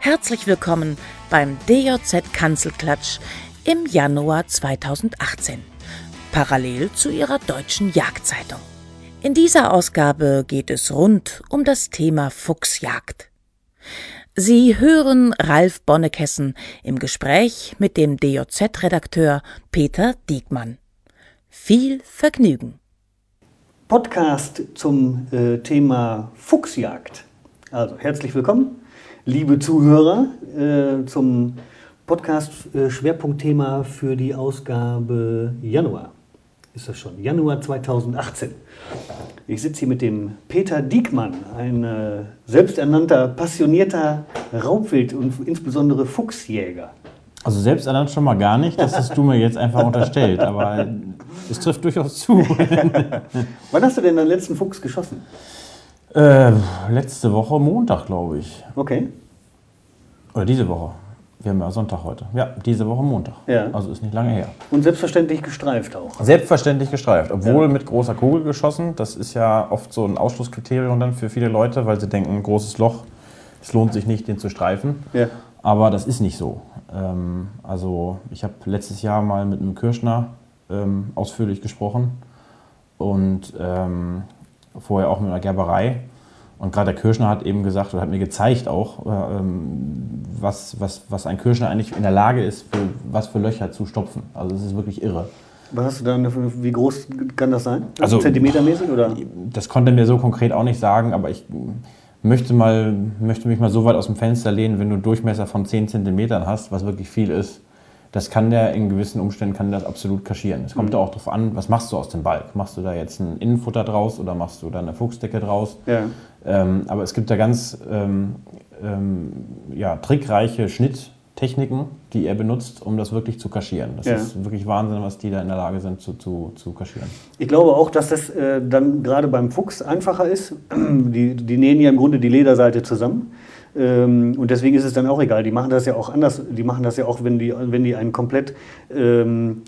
Herzlich willkommen beim DJZ Kanzelklatsch im Januar 2018, parallel zu Ihrer deutschen Jagdzeitung. In dieser Ausgabe geht es rund um das Thema Fuchsjagd. Sie hören Ralf Bonnekessen im Gespräch mit dem DJZ-Redakteur Peter Diekmann. Viel Vergnügen. Podcast zum äh, Thema Fuchsjagd. Also herzlich willkommen, liebe Zuhörer, äh, zum Podcast äh, Schwerpunktthema für die Ausgabe Januar. Ist das schon? Januar 2018. Ich sitze hier mit dem Peter Diekmann, ein äh, selbsternannter, passionierter Raubwild- und insbesondere Fuchsjäger. Also selbsternannt schon mal gar nicht, das hast du mir jetzt einfach unterstellt, aber es trifft durchaus zu. Wann hast du denn deinen letzten Fuchs geschossen? Äh, letzte Woche Montag, glaube ich. Okay. Oder diese Woche. Wir haben ja Sonntag heute. Ja, diese Woche Montag. Ja. Also ist nicht lange her. Und selbstverständlich gestreift auch. Selbstverständlich gestreift, obwohl Ja. mit großer Kugel geschossen. Das ist ja oft so ein Ausschlusskriterium dann für viele Leute, weil sie denken, großes Loch, es lohnt sich nicht, den zu streifen. Ja. Aber das ist nicht so. Ähm, also ich habe letztes Jahr mal mit einem Kirschner ähm, ausführlich gesprochen und ähm, vorher auch mit einer Gerberei. Und gerade der Kirschner hat eben gesagt oder hat mir gezeigt auch, äh, ähm, was, was, was ein Kirschner eigentlich in der Lage ist, für, was für Löcher zu stopfen. Also es ist wirklich irre. Was hast du da, wie groß kann das sein? Also- Zentimetermäßig oder? Das konnte er mir so konkret auch nicht sagen, aber ich möchte, mal, möchte mich mal so weit aus dem Fenster lehnen, wenn du einen Durchmesser von 10 Zentimetern hast, was wirklich viel ist, das kann der in gewissen Umständen kann das absolut kaschieren. Es kommt ja auch darauf an, was machst du aus dem Balk? Machst du da jetzt ein Innenfutter draus oder machst du da eine Fuchsdecke draus? Ja. Ähm, aber es gibt da ganz ähm, ähm, ja, trickreiche Schnitttechniken, die er benutzt, um das wirklich zu kaschieren. Das Ja. ist wirklich Wahnsinn, was die da in der Lage sind zu, zu, zu kaschieren. Ich glaube auch, dass das äh, dann gerade beim Fuchs einfacher ist. Die, die nähen ja im Grunde die Lederseite zusammen. Ähm, und deswegen ist es dann auch egal. Die machen das ja auch anders. Die machen das ja auch, wenn die, wenn die einen komplett, ähm,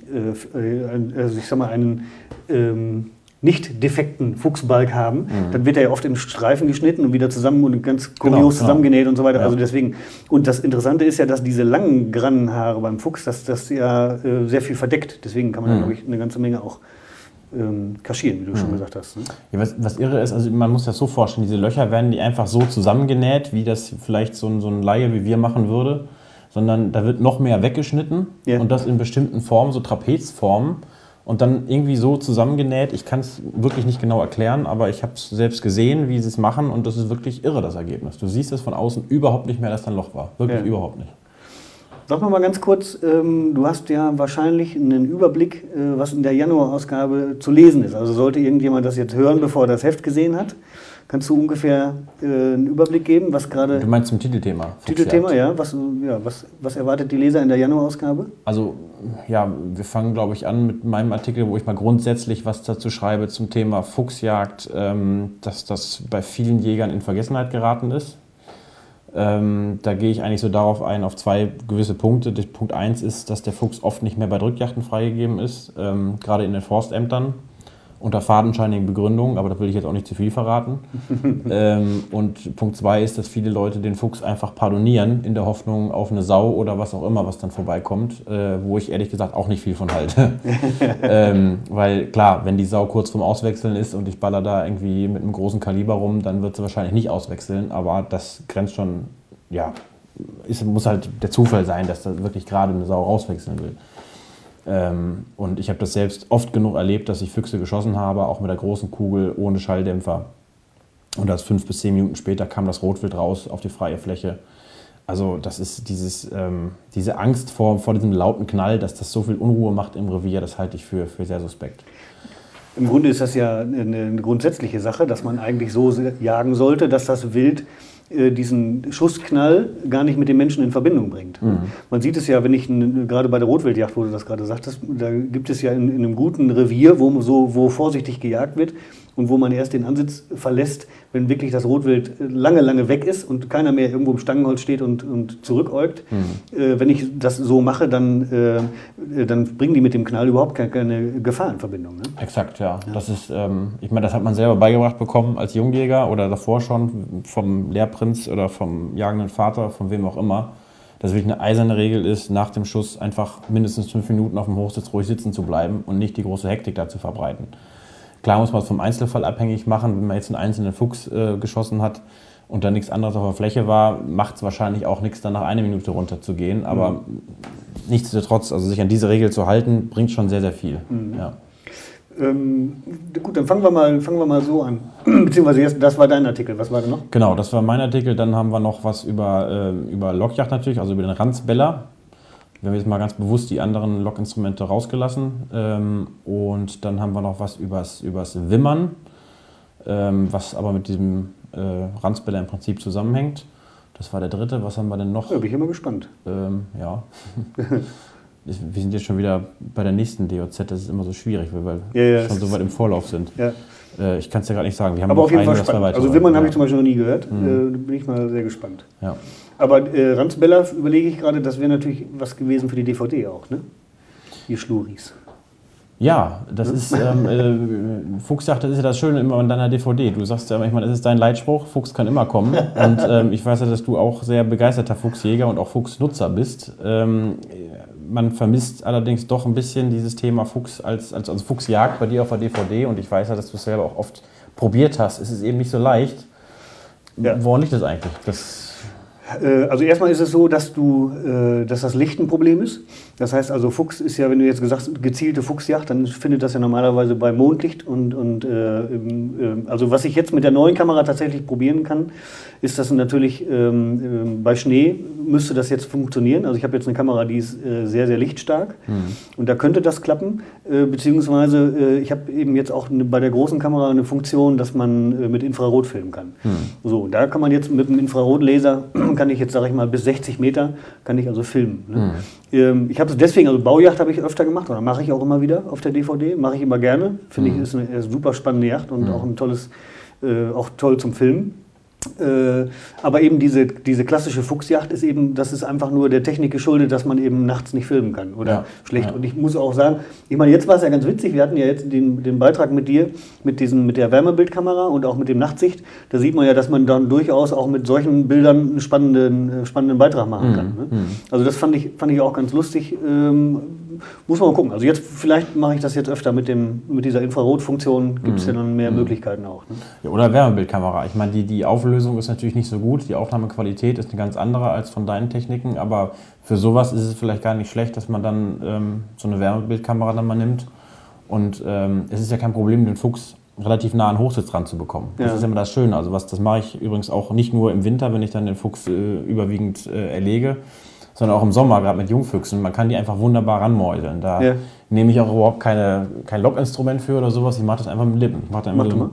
äh, also ich sag mal, einen ähm, nicht defekten Fuchsbalg haben, dann wird er ja oft in Streifen geschnitten und wieder zusammen und ganz kurios Genau, genau. zusammengenäht und so weiter. Ja. Also deswegen. Und das Interessante ist ja, dass diese langen Grannenhaare beim Fuchs, dass das ja äh, sehr viel verdeckt. Deswegen kann man, da, glaube ich, eine ganze Menge auch ähm, kaschieren, wie du schon gesagt hast. Ne? Ja, was, was irre ist, also man muss das so vorstellen, diese Löcher werden nicht einfach so zusammengenäht, wie das vielleicht so ein, so ein Laie wie wir machen würde, sondern da wird noch mehr weggeschnitten Ja. und das in bestimmten Formen, so Trapezformen und dann irgendwie so zusammengenäht. Ich kann es wirklich nicht genau erklären, aber ich habe es selbst gesehen, wie sie es machen und das ist wirklich irre, das Ergebnis. Du siehst es von außen überhaupt nicht mehr, dass da ein Loch war. Wirklich Ja. überhaupt nicht. Sag mal ganz kurz, ähm, du hast ja wahrscheinlich einen Überblick, äh, was in der Januarausgabe zu lesen ist. Also sollte irgendjemand das jetzt hören, bevor er das Heft gesehen hat, kannst du ungefähr äh, einen Überblick geben, was gerade Du meinst zum Titelthema? Titelthema, ja, was, ja was, was erwartet die Leser in der Januarausgabe? Also ja, wir fangen, glaube ich, an mit meinem Artikel, wo ich mal grundsätzlich was dazu schreibe zum Thema Fuchsjagd, ähm, dass das bei vielen Jägern in Vergessenheit geraten ist. Ähm, da gehe ich eigentlich so darauf ein, auf zwei gewisse Punkte. Punkt 1 ist, dass der Fuchs oft nicht mehr bei Drückjachten freigegeben ist, ähm, gerade in den Forstämtern, unter fadenscheinigen Begründungen, aber da will ich jetzt auch nicht zu viel verraten. ähm, und Punkt 2 ist, dass viele Leute den Fuchs einfach pardonieren, in der Hoffnung auf eine Sau oder was auch immer, was dann vorbeikommt, äh, wo ich ehrlich gesagt auch nicht viel von halte. ähm, weil klar, wenn die Sau kurz vorm Auswechseln ist und ich baller da irgendwie mit einem großen Kaliber rum, dann wird sie wahrscheinlich nicht auswechseln, aber das grenzt schon, ja, es muss halt der Zufall sein, dass da wirklich gerade eine Sau rauswechseln will. Ähm, und ich habe das selbst oft genug erlebt, dass ich Füchse geschossen habe, auch mit der großen Kugel ohne Schalldämpfer. Und das fünf bis zehn Minuten später kam das Rotwild raus auf die freie Fläche. Also das ist dieses, ähm, diese Angst vor, vor diesem lauten Knall, dass das so viel Unruhe macht im Revier, das halte ich für, für sehr suspekt. Im Grunde ist das ja eine, grundsätzliche Sache, dass man eigentlich so jagen sollte, dass das Wild diesen Schussknall gar nicht mit dem Menschen in Verbindung bringt. Man sieht es ja, wenn ich gerade bei der Rotwildjagd, wo du das gerade sagtest, da gibt es ja in, in einem guten Revier, wo so wo vorsichtig gejagt wird und wo man erst den Ansitz verlässt, wenn wirklich das Rotwild lange, lange weg ist und keiner mehr irgendwo im Stangenholz steht und, und zurückäugt. Mhm. Äh, wenn ich das so mache, dann, äh, dann bringen die mit dem Knall überhaupt keine, Gefahr in Verbindung. Ne? Exakt, ja. ja. Das ist, ähm, ich meine, das hat man selber beigebracht bekommen als Jungjäger oder davor schon vom Lehrprinz oder vom jagenden Vater, von wem auch immer dass wirklich eine eiserne Regel ist, nach dem Schuss einfach mindestens fünf Minuten auf dem Hochsitz ruhig sitzen zu bleiben und nicht die große Hektik da zu verbreiten. Klar muss man es vom Einzelfall abhängig machen. Wenn man jetzt einen einzelnen Fuchs äh, geschossen hat und da nichts anderes auf der Fläche war, macht es wahrscheinlich auch nichts, dann nach einer Minute runterzugehen. Aber mhm. nichtsdestotrotz, also sich an diese Regel zu halten, bringt schon sehr, sehr viel. Mhm. Ja. Ähm, gut, dann fangen wir, mal, fangen wir mal so an. Beziehungsweise jetzt, das war dein Artikel. Was war da noch? Genau, das war mein Artikel. Dann haben wir noch was über, äh, über Lockjacht natürlich, also über den Ranzbeller. Wir haben jetzt mal ganz bewusst die anderen Lockinstrumente rausgelassen. Ähm, und dann haben wir noch was übers, übers Wimmern, ähm, was aber mit diesem äh, Ranzbeller im Prinzip zusammenhängt. Das war der dritte. Was haben wir denn noch? Ja, bin ich immer gespannt. Ähm, ja. wir sind jetzt schon wieder bei der nächsten DOZ, das ist immer so schwierig, weil wir ja, ja, schon so weit im Vorlauf sind. Ja. Äh, ich kann es ja gerade nicht sagen. Wir haben Aber auf jeden Fall spannend. Also Wimmern habe ich zum Beispiel noch nie gehört. Mhm. Äh, bin ich mal sehr gespannt. Ja. Aber äh, Ranzbella überlege ich gerade, das wäre natürlich was gewesen für die DVD auch, ne? Die Schluris. Ja, das ist, ähm, äh, Fuchsjagd, das ist ja das Schöne immer an deiner DVD. Du sagst ja manchmal, das ist dein Leitspruch, Fuchs kann immer kommen. Und ähm, ich weiß ja, dass du auch sehr begeisterter Fuchsjäger und auch Fuchsnutzer bist. Ähm, man vermisst allerdings doch ein bisschen dieses Thema Fuchs als, als also Fuchsjagd bei dir auf der DVD und ich weiß ja, dass du es selber auch oft probiert hast. Es ist eben nicht so leicht. Ja. Woran liegt das eigentlich? Das also erstmal ist es so, dass du, äh, dass das Licht ein Problem ist. Das heißt also, Fuchs ist ja, wenn du jetzt gesagt hast, gezielte Fuchsjagd, dann findet das ja normalerweise bei Mondlicht. Und, und äh, also was ich jetzt mit der neuen Kamera tatsächlich probieren kann, ist das natürlich ähm, ähm, bei Schnee müsste das jetzt funktionieren. Also ich habe jetzt eine Kamera, die ist äh, sehr, sehr lichtstark mhm. und da könnte das klappen. Äh, beziehungsweise äh, ich habe eben jetzt auch eine, bei der großen Kamera eine Funktion, dass man äh, mit Infrarot filmen kann. Mhm. So, da kann man jetzt mit einem Infrarotlaser, kann ich jetzt, sage ich mal, bis 60 Meter, kann ich also filmen. Ne? Mhm. Ähm, ich habe es deswegen, also Baujacht habe ich öfter gemacht oder mache ich auch immer wieder auf der DVD, mache ich immer gerne. Finde ich, hm. ist eine, eine super spannende Yacht und hm. auch ein tolles, äh, auch toll zum Filmen. Äh, aber eben diese, diese klassische Fuchsjacht ist eben, das ist einfach nur der Technik geschuldet, dass man eben nachts nicht filmen kann oder ja, schlecht. Ja. Und ich muss auch sagen, ich meine, jetzt war es ja ganz witzig, wir hatten ja jetzt den, den Beitrag mit dir, mit, diesen, mit der Wärmebildkamera und auch mit dem Nachtsicht. Da sieht man ja, dass man dann durchaus auch mit solchen Bildern einen spannenden, spannenden Beitrag machen mhm. kann. Ne? Mhm. Also das fand ich, fand ich auch ganz lustig. Ähm, muss man mal gucken. Also jetzt vielleicht mache ich das jetzt öfter mit, dem, mit dieser Infrarotfunktion, gibt es mhm. ja dann mehr mhm. Möglichkeiten auch. Ne? Ja, oder Wärmebildkamera. Ich meine, die, die Auflösung ist natürlich nicht so gut, die Aufnahmequalität ist eine ganz andere als von deinen Techniken, aber für sowas ist es vielleicht gar nicht schlecht, dass man dann ähm, so eine Wärmebildkamera dann mal nimmt. Und ähm, es ist ja kein Problem, den Fuchs relativ nah an Hochsitz dran zu bekommen. Das ja. ist immer das Schöne. Also was, das mache ich übrigens auch nicht nur im Winter, wenn ich dann den Fuchs äh, überwiegend äh, erlege, sondern auch im Sommer, gerade mit Jungfüchsen. Man kann die einfach wunderbar ranmäuseln. Da ja. nehme ich auch überhaupt keine, kein Lockinstrument für oder sowas. Ich mache das einfach mit Lippen. Ich mache dann immer Mach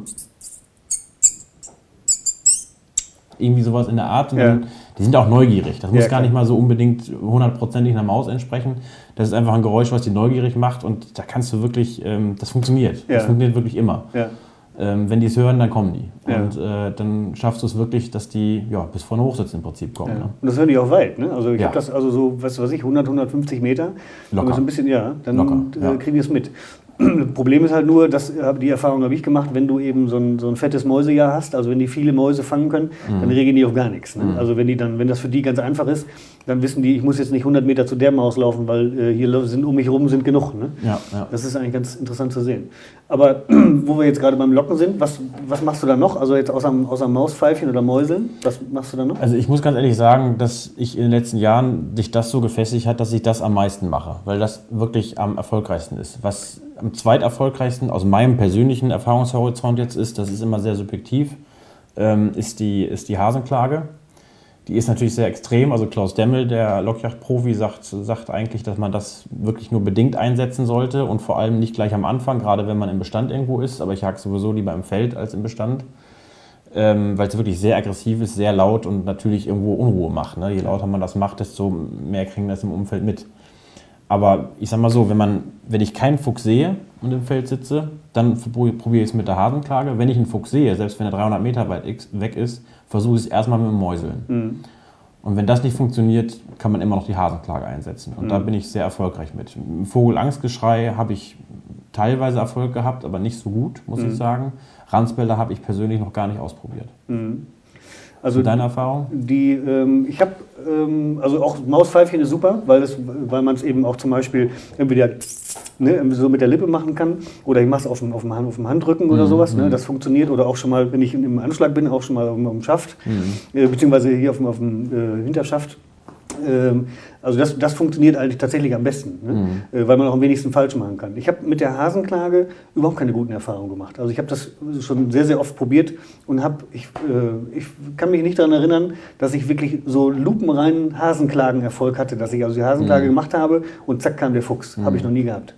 irgendwie sowas in der Art. Ja. Dann, die sind auch neugierig. Das muss ja, gar nicht mal so unbedingt hundertprozentig einer Maus entsprechen. Das ist einfach ein Geräusch, was die neugierig macht und da kannst du wirklich, ähm, das funktioniert. Das funktioniert wirklich immer. Ähm, wenn die es hören, dann kommen die. Ja. Und äh, dann schaffst du es wirklich, dass die ja, bis vorne Hochsitz im Prinzip kommen. Ja. Ne? Und das hören die auch weit. Ne? Also ich ja. habe das also so, was weiß ich, 100, 150 Meter. Locker. So ein bisschen, ja, dann Locker, äh, kriegen die es mit. Problem ist halt nur, dass die Erfahrung habe ich gemacht, wenn du eben so ein, so ein fettes Mäusejahr hast, also wenn die viele Mäuse fangen können, mhm. dann reagieren die auf gar nichts. Ne? Mhm. Also wenn die dann, wenn das für die ganz einfach ist, dann wissen die, ich muss jetzt nicht 100 Meter zu der Maus laufen, weil äh, hier sind um mich herum sind genug. Ne? Ja, ja. Das ist eigentlich ganz interessant zu sehen. Aber wo wir jetzt gerade beim Locken sind, was, was machst du da noch? Also jetzt außer, außer Mauspfeifchen oder Mäuseln, was machst du da noch? Also ich muss ganz ehrlich sagen, dass ich in den letzten Jahren dich das so gefestigt hat, dass ich das am meisten mache, weil das wirklich am erfolgreichsten ist. Was am zweiterfolgreichsten aus meinem persönlichen Erfahrungshorizont jetzt ist, das ist immer sehr subjektiv, ähm, ist, die, ist die Hasenklage. Die ist natürlich sehr extrem. Also Klaus Demmel, der Lockjacht-Profi, sagt, sagt eigentlich, dass man das wirklich nur bedingt einsetzen sollte und vor allem nicht gleich am Anfang, gerade wenn man im Bestand irgendwo ist. Aber ich jage sowieso lieber im Feld als im Bestand, ähm, weil es wirklich sehr aggressiv ist, sehr laut und natürlich irgendwo Unruhe macht. Ne? Je lauter man das macht, desto mehr kriegen das im Umfeld mit. Aber ich sag mal so, wenn, man, wenn ich keinen Fuchs sehe und im Feld sitze, dann probiere ich es mit der Hasenklage. Wenn ich einen Fuchs sehe, selbst wenn er 300 Meter weit weg ist, versuche ich es erstmal mit dem Mäuseln. Mhm. Und wenn das nicht funktioniert, kann man immer noch die Hasenklage einsetzen. Und mhm. da bin ich sehr erfolgreich mit. Im Vogelangstgeschrei habe ich teilweise Erfolg gehabt, aber nicht so gut, muss mhm. ich sagen. Ranzbilder habe ich persönlich noch gar nicht ausprobiert. Mhm. Also deine Erfahrung? Die, ähm, ich habe, ähm, also auch Mauspfeifchen ist super, weil, weil man es eben auch zum Beispiel entweder ne, so mit der Lippe machen kann oder ich mache es auf dem, auf, dem Hand, auf dem Handrücken oder mhm. sowas. Ne, mhm. das funktioniert oder auch schon mal, wenn ich im Anschlag bin, auch schon mal auf dem Schaft, mhm. äh, beziehungsweise hier auf dem, auf dem äh, Hinterschaft ähm, also das, das funktioniert eigentlich tatsächlich am besten, ne? mhm. Äh, weil man auch am wenigsten falsch machen kann. Ich habe mit der Hasenklage überhaupt keine guten Erfahrungen gemacht. Also ich habe das schon sehr, sehr oft probiert und habe, ich, äh, ich kann mich nicht daran erinnern, dass ich wirklich so lupenreinen Hasenklagen-Erfolg hatte, dass ich also die Hasenklage mhm. gemacht habe und zack kam der Fuchs. Mhm. Habe ich noch nie gehabt.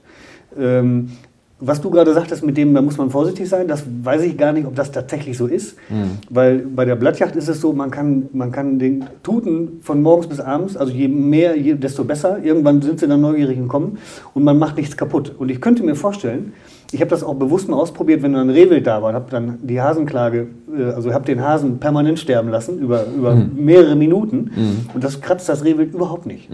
Ähm, was du gerade sagtest, mit dem, da muss man vorsichtig sein, das weiß ich gar nicht, ob das tatsächlich so ist. Mhm. Weil bei der Blattjacht ist es so, man kann, man kann den Tuten von morgens bis abends, also je mehr, je, desto besser. Irgendwann sind sie dann neugierig und kommen und man macht nichts kaputt. Und ich könnte mir vorstellen, ich habe das auch bewusst mal ausprobiert, wenn dann Rehwild da war und habe dann die Hasenklage, äh, also habe den Hasen permanent sterben lassen über, über mhm. mehrere Minuten mhm. und das kratzt das Rehwild überhaupt nicht.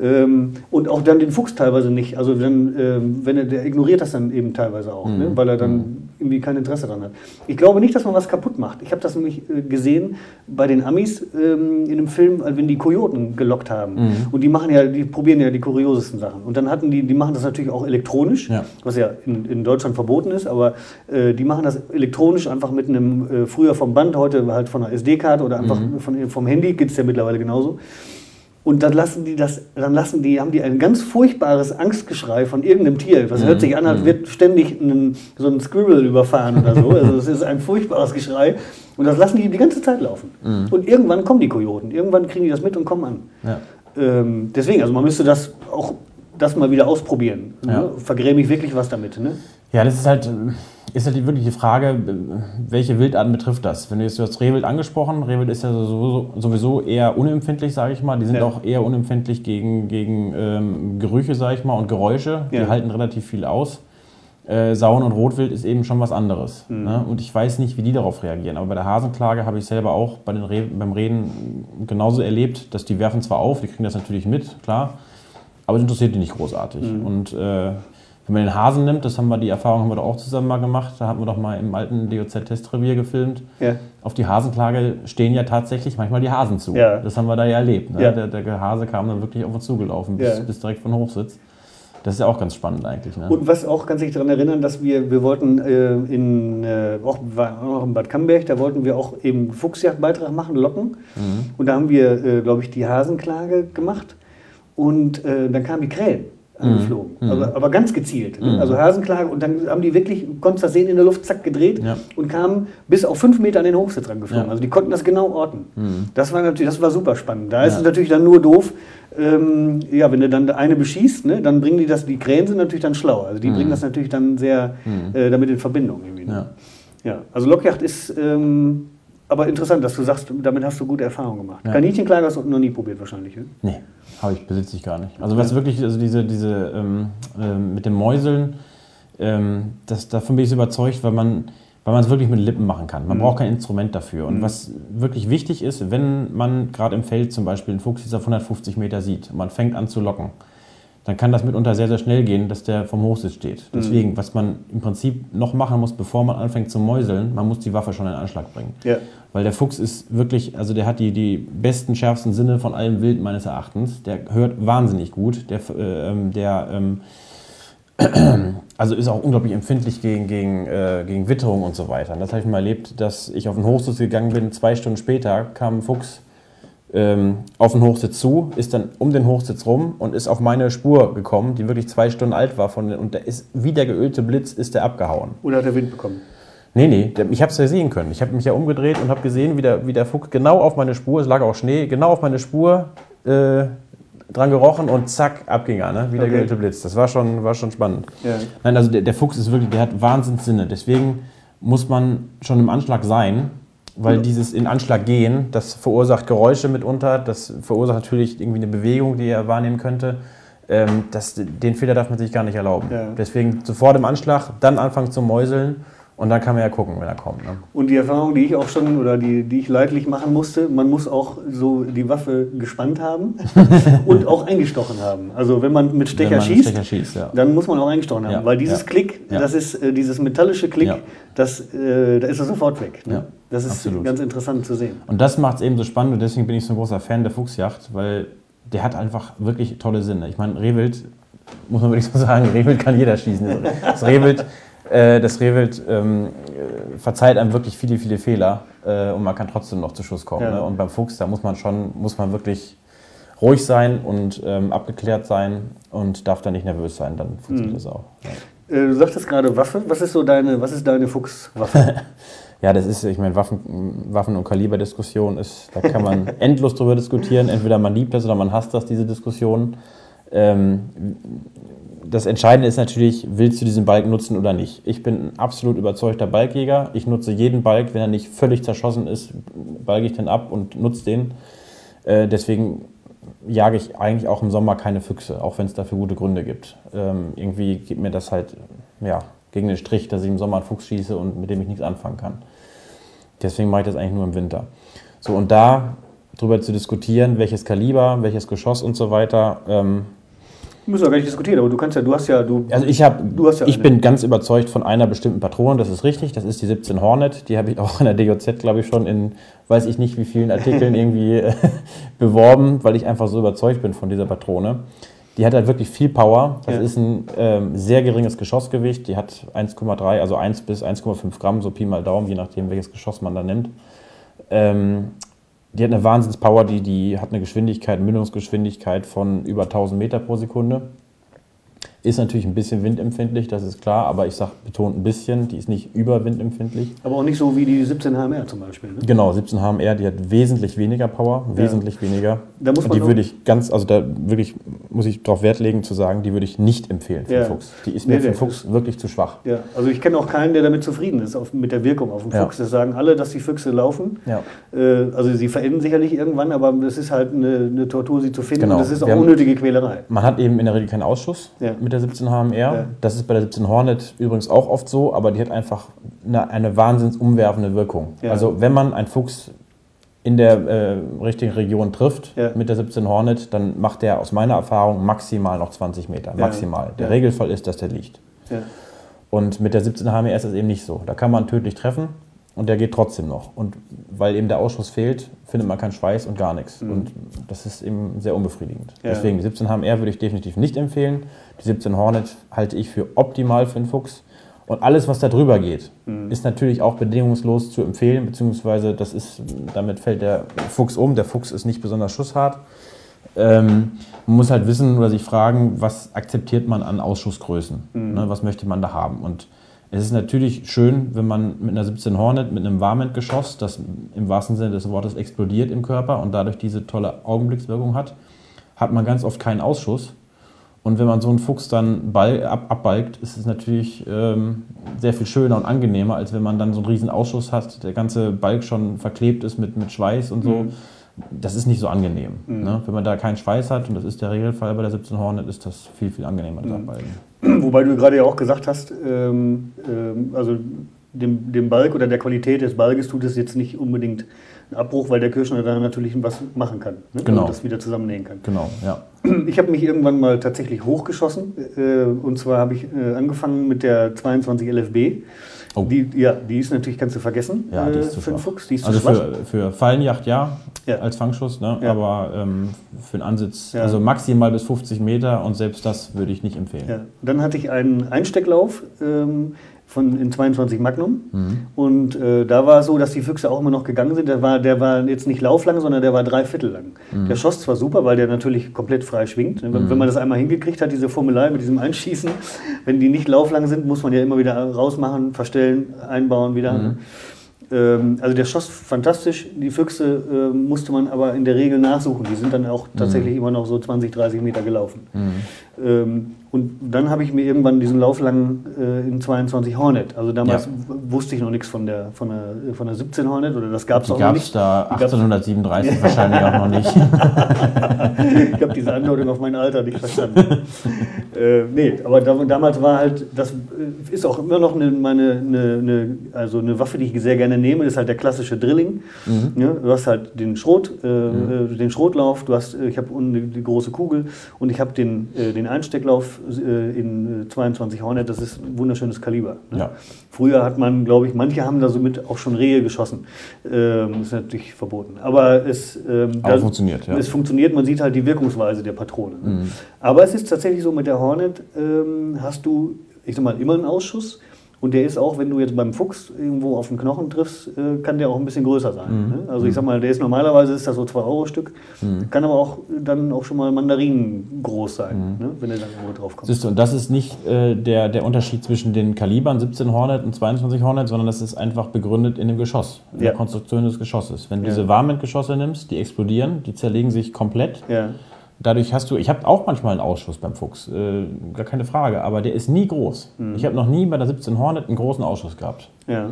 Ähm, und auch dann den Fuchs teilweise nicht. Also dann, ähm, wenn er, der ignoriert das dann eben teilweise auch, ne? mhm. ne? weil er dann mhm. irgendwie kein Interesse daran hat. Ich glaube nicht, dass man was kaputt macht. Ich habe das nämlich äh, gesehen bei den Amis ähm, in einem Film, äh, wenn die Kojoten gelockt haben. Mhm. Und die machen ja, die probieren ja die kuriosesten Sachen. Und dann hatten die, die machen das natürlich auch elektronisch, ja. was ja in, in, Deutschland verboten ist, aber äh, die machen das elektronisch einfach mit einem, äh, früher vom Band, heute halt von einer SD-Karte oder einfach mhm. von, vom Handy, geht es ja mittlerweile genauso. Und dann lassen die das, dann lassen die, haben die ein ganz furchtbares Angstgeschrei von irgendeinem Tier. Das hört sich an, als mhm. wird ständig ein, so ein Squirrel überfahren oder so. Also es ist ein furchtbares Geschrei. Und das lassen die die ganze Zeit laufen. Mhm. Und irgendwann kommen die Kojoten. Irgendwann kriegen die das mit und kommen an. Ja. Ähm, deswegen, also man müsste das auch das mal wieder ausprobieren. Ja. Ne? Vergräme ich wirklich was damit. Ne? Ja, das ist halt ist halt wirklich die Frage, welche Wildarten betrifft das? Wenn du jetzt das Rehwild angesprochen, Rehwild ist ja sowieso, sowieso eher unempfindlich, sage ich mal. Die sind ja. auch eher unempfindlich gegen, gegen ähm, Gerüche, sage ich mal, und Geräusche. Die ja. halten relativ viel aus. Äh, Sauen und Rotwild ist eben schon was anderes. Mhm. Ne? Und ich weiß nicht, wie die darauf reagieren. Aber bei der Hasenklage habe ich selber auch bei den Re beim Reden genauso erlebt, dass die werfen zwar auf, die kriegen das natürlich mit, klar, aber es interessiert die nicht großartig. Mhm. Und äh, wenn man den Hasen nimmt, das haben wir, die Erfahrung haben wir doch auch zusammen mal gemacht, da hatten wir doch mal im alten DOZ-Testrevier gefilmt. Ja. Auf die Hasenklage stehen ja tatsächlich manchmal die Hasen zu. Ja. Das haben wir da ja erlebt. Ne? Ja. Der, der, Hase kam dann wirklich auf uns zugelaufen, bis, bis direkt von Hochsitz. Das ist ja auch ganz spannend eigentlich. Ne? Und was auch kann sich daran erinnern, dass wir, wir wollten äh, in, äh, auch, war auch in Bad Camberg, da wollten wir auch eben Fuchsjagdbeitrag machen, locken. Mhm. Und da haben wir, äh, glaube ich, die Hasenklage gemacht. Und äh, dann kamen die Krähen angeflogen. Mhm. Aber, aber, ganz gezielt. Ne? Mhm. Also Hasenklage und dann haben die wirklich, konntest das sehen in der Luft, zack, gedreht ja. und kamen bis auf fünf Meter an den Hochsitz rangeflogen. Ja. Also die konnten das genau orten. Mhm. Das war natürlich, das war super spannend. Da ja. ist es natürlich dann nur doof, ähm, ja, wenn du dann eine beschießt, ne, dann bringen die das, die Krähen sind natürlich dann schlau. Also die mhm. bringen das natürlich dann sehr mhm. äh, damit in Verbindung. Irgendwie, ne? ja. also Lockjacht ist ähm, aber interessant, dass du sagst, damit hast du gute Erfahrungen gemacht. Ja. Kaninchenklage hast du noch nie probiert wahrscheinlich, ne? Nee. Habe ich, besitze ich gar nicht. Also was wirklich, also diese, diese ähm, ähm, mit dem Mäuseln, ähm, das, davon bin ich überzeugt, weil man weil man es wirklich mit Lippen machen kann. Man mhm. braucht kein Instrument dafür. Und mhm. was wirklich wichtig ist, wenn man gerade im Feld zum Beispiel einen Fuchs auf 150 Meter sieht und man fängt an zu locken, dann kann das mitunter sehr, sehr schnell gehen, dass der vom Hochsitz steht. Mhm. Deswegen, was man im Prinzip noch machen muss, bevor man anfängt zu mäuseln, man muss die Waffe schon in Anschlag bringen. Ja. Weil der Fuchs ist wirklich, also der hat die, die besten, schärfsten Sinne von allem Wild meines Erachtens. Der hört wahnsinnig gut. Der, äh, ähm, der ähm, also ist auch unglaublich empfindlich gegen, gegen, äh, gegen Witterung und so weiter. Und das habe ich mal erlebt, dass ich auf den Hochsitz gegangen bin, zwei Stunden später kam ein Fuchs ähm, auf den Hochsitz zu, ist dann um den Hochsitz rum und ist auf meine Spur gekommen, die wirklich zwei Stunden alt war. Von, und der ist wie der geölte Blitz ist der abgehauen. Oder hat er Wind bekommen? Nee, nee, ich habe es ja sehen können. Ich habe mich ja umgedreht und habe gesehen, wie der, wie der Fuchs genau auf meine Spur, es lag auch Schnee, genau auf meine Spur äh, dran gerochen und zack, abging er, ne? wie der okay. geölte Blitz. Das war schon, war schon spannend. Ja. Nein, also der, der Fuchs ist wirklich, der hat Wahnsinnssinne. Deswegen muss man schon im Anschlag sein weil ja. dieses in Anschlag gehen, das verursacht Geräusche mitunter, das verursacht natürlich irgendwie eine Bewegung, die er wahrnehmen könnte. Ähm, das, den Fehler darf man sich gar nicht erlauben. Ja. Deswegen sofort im Anschlag, dann anfangen zu mäuseln und dann kann man ja gucken, wenn er kommt. Ne? Und die Erfahrung, die ich auch schon oder die, die ich leidlich machen musste, man muss auch so die Waffe gespannt haben und auch eingestochen haben. Also wenn man mit Stecher man schießt, Stecher schießt, ja. dann muss man auch eingestochen haben, Ja, weil dieses ja. Klick, das ist äh, dieses metallische Klick, das, äh, da ist er sofort weg. Ne? Ja, das ist absolut. ganz interessant zu sehen. Und das macht es eben so spannend und deswegen bin ich so ein großer Fan der Fuchsjacht, weil der hat einfach wirklich tolle Sinne. Ich meine, Rehwild, muss man wirklich so sagen, Rehwild kann jeder schießen. Das Rehwild, äh, das Rehwild ähm, äh, verzeiht einem wirklich viele, viele Fehler äh, und man kann trotzdem noch zu Schuss kommen. Ja. Ne? Und beim Fuchs, da muss man schon, muss man wirklich ruhig sein und ähm, abgeklärt sein und darf da nicht nervös sein, dann funktioniert das auch. Ja. Äh, du sagtest gerade Waffe. Was ist so deine, was ist deine Fuchswaffe? Ja, das ist, ich meine, Waffen, Waffen- und Kaliberdiskussion ist, da kann man endlos drüber diskutieren. Entweder man liebt das oder man hasst das, diese Diskussion. Ähm, das Entscheidende ist natürlich, willst du diesen Balk nutzen oder nicht? Ich bin ein absolut überzeugter Balkjäger. Ich nutze jeden Balk, wenn er nicht völlig zerschossen ist, balge ich den ab und nutze den. Äh, deswegen jage ich eigentlich auch im Sommer keine Füchse, auch wenn es dafür gute Gründe gibt. Ähm, irgendwie gibt mir das halt ja, gegen den Strich, dass ich im Sommer einen Fuchs schieße und mit dem ich nichts anfangen kann. Deswegen mache ich das eigentlich nur im Winter. So, und da drüber zu diskutieren, welches Kaliber, welches Geschoss und so weiter. Ähm, Müssen wir gar nicht diskutieren, aber du kannst ja, du hast ja, du, also ich habe, Du hast ja ich eine. bin ganz überzeugt von einer bestimmten Patrone, das ist richtig, das ist die 17 Hornet, die habe ich auch in der DJZ, glaube ich, schon in, weiß ich nicht wie vielen Artikeln irgendwie äh, beworben, weil ich einfach so überzeugt bin von dieser Patrone. Die hat halt wirklich viel Power, das Ja. ist ein ähm, sehr geringes Geschossgewicht, die hat 1,3, also 1 bis 1,5 Gramm, so Pi mal Daumen, je nachdem welches Geschoss man da nimmt. Ähm, die hat eine Wahnsinnspower, die, die hat eine Geschwindigkeit, Mündungsgeschwindigkeit von über 1000 Meter pro Sekunde. Ist natürlich ein bisschen windempfindlich, das ist klar, aber ich sage betont ein bisschen, die ist nicht überwindempfindlich. aber auch nicht so wie die 17 HMR zum Beispiel. Ne? Genau, 17 HMR, die hat wesentlich weniger Power, wesentlich weniger. Da muss Und man die auch- würde ich ganz, also da wirklich muss ich darauf Wert legen zu sagen, die würde ich nicht empfehlen für Ja. den Fuchs. Die ist Nee, mir für nee, den Fuchs wirklich zu schwach. Ja, also ich kenne auch keinen, der damit zufrieden ist, auf, mit der Wirkung auf den Ja. Fuchs. Das sagen alle, dass die Füchse laufen. Ja. Äh, also sie verenden sicherlich irgendwann, aber es ist halt eine, eine Tortur, sie zu finden. Genau. Und es ist auch haben- unnötige Quälerei. Man hat eben in der Regel keinen Ausschuss Ja. Mit der 17 HMR. Ja. Das ist bei der 17 Hornet übrigens auch oft so, aber die hat einfach eine, eine wahnsinns umwerfende Wirkung. Ja. Also wenn man einen Fuchs in der äh, richtigen Region trifft Ja. mit der 17 Hornet, dann macht der aus meiner Erfahrung maximal noch 20 Meter. Maximal. Der. Regelfall ist, dass der liegt. Und mit der 17 HMR ist das eben nicht so. Da kann man tödlich treffen und der geht trotzdem noch. Und weil eben der Ausschuss fehlt, findet man keinen Schweiß und gar nichts. Und das ist eben sehr unbefriedigend. Ja. Deswegen, die 17 HMR würde ich definitiv nicht empfehlen. Die 17 Hornet halte ich für optimal für einen Fuchs. Und alles, was da drüber geht, ist natürlich auch bedingungslos zu empfehlen, beziehungsweise das ist, damit fällt der Fuchs um. Der Fuchs ist nicht besonders schusshart. Ähm, man muss halt wissen oder sich fragen, was akzeptiert man an Ausschussgrößen? Ne, was möchte man da haben? Und es ist natürlich schön, wenn man mit einer 17 Hornet, mit einem Warmentgeschoss, das im wahrsten Sinne des Wortes explodiert im Körper und dadurch diese tolle Augenblickswirkung hat, hat man ganz oft keinen Ausschuss. Und wenn man so einen Fuchs dann ball, ab, abbalgt, ist es natürlich ähm, sehr viel schöner und angenehmer, als wenn man dann so einen riesen Ausschuss hat, der ganze Balk schon verklebt ist mit, mit Schweiß und so. Das ist nicht so angenehm. Ne? Wenn man da keinen Schweiß hat, und das ist der Regelfall bei der 17 Hornet, ist das viel, viel angenehmer, Abbalgen. Wobei du gerade ja auch gesagt hast, ähm, ähm, also dem, dem Balk oder der Qualität des Balges tut es jetzt nicht unbedingt einen Abbruch, weil der Kirschner da natürlich was machen kann. Ne? Genau. Also das wieder zusammennähen kann. Genau, ja. Ich habe mich irgendwann mal tatsächlich hochgeschossen. Äh, und zwar habe ich äh, angefangen mit der 22 LFB. Oh. Die, ja, die ist natürlich, kannst du vergessen, Ja, die äh, ist zu für einen. Fuchs. Die ist also für, für Fallenjacht ja, Ja. als Fangschuss, ne? Ja. aber ähm, für einen Ansitz, Ja. also maximal bis 50 Meter und selbst das würde ich nicht empfehlen. Dann hatte ich einen Einstecklauf ähm, von, in 22 Magnum. Mhm. Und äh, da war es so, dass die Füchse auch immer noch gegangen sind. Der war, der war jetzt nicht lauflang, sondern der war drei Viertel lang. Mhm. Der schoss zwar super, weil der natürlich komplett frei schwingt. Wenn, wenn man das einmal hingekriegt hat, diese Formelei mit diesem Einschießen, wenn die nicht lauflang sind, muss man ja immer wieder rausmachen, verstellen, einbauen wieder. Mhm. Ähm, also der schoss fantastisch. Die Füchse äh, musste man aber in der Regel nachsuchen. Die sind dann auch tatsächlich immer noch so 20, 30 Meter gelaufen. Ähm, und dann habe ich mir irgendwann diesen Lauflang äh, in 22 Hornet. Also damals ja. wusste ich noch nichts von der, von der, von der 17 Hornet oder das gab es auch noch nicht. da 1837 wahrscheinlich auch noch nicht. ich habe diese Andeutung auf mein Alter nicht verstanden. äh, nee, aber da, damals war halt, das äh, ist auch immer noch eine, meine, eine, eine, also eine Waffe, die ich sehr gerne nehme, ist halt der klassische Drilling. Mhm. Ja, du hast halt den Schrot, äh, mhm. Äh, den Schrotlauf, du hast, ich habe unten die große Kugel und ich habe den, äh, den Einstecklauf äh, in 22 äh, Hornet, das ist ein wunderschönes Kaliber. Ne? Ja. Früher hat man, glaube ich, manche haben da somit auch schon Rehe geschossen. Ähm, das ist natürlich verboten. Aber es ähm, Aber funktioniert, ja. Es funktioniert, man sieht halt die Wirkungsweise der Patrone. Ne? Mhm. Aber es ist tatsächlich so, mit der Hornet ähm, hast du, ich sag mal, immer einen Ausschuss. Und der ist auch, wenn du jetzt beim Fuchs irgendwo auf den Knochen triffst, äh, kann der auch ein bisschen größer sein. Mhm. Ne? Also ich sag mal, der ist normalerweise ist das so 2 Euro Stück, mhm. kann aber auch dann auch schon mal Mandarinen groß sein, mhm. ne? wenn er dann irgendwo drauf kommt. Siehst du, und das ist nicht äh, der, der Unterschied zwischen den Kalibern 17 Hornet und 22 Hornet, sondern das ist einfach begründet in dem Geschoss, in ja. der Konstruktion des Geschosses. Wenn du ja. diese Warmend-Geschosse nimmst, die explodieren, die zerlegen sich komplett. Ja. Dadurch hast du, ich habe auch manchmal einen Ausschuss beim Fuchs, äh, gar keine Frage, aber der ist nie groß. Mhm. Ich habe noch nie bei der 17 Hornet einen großen Ausschuss gehabt. Ja.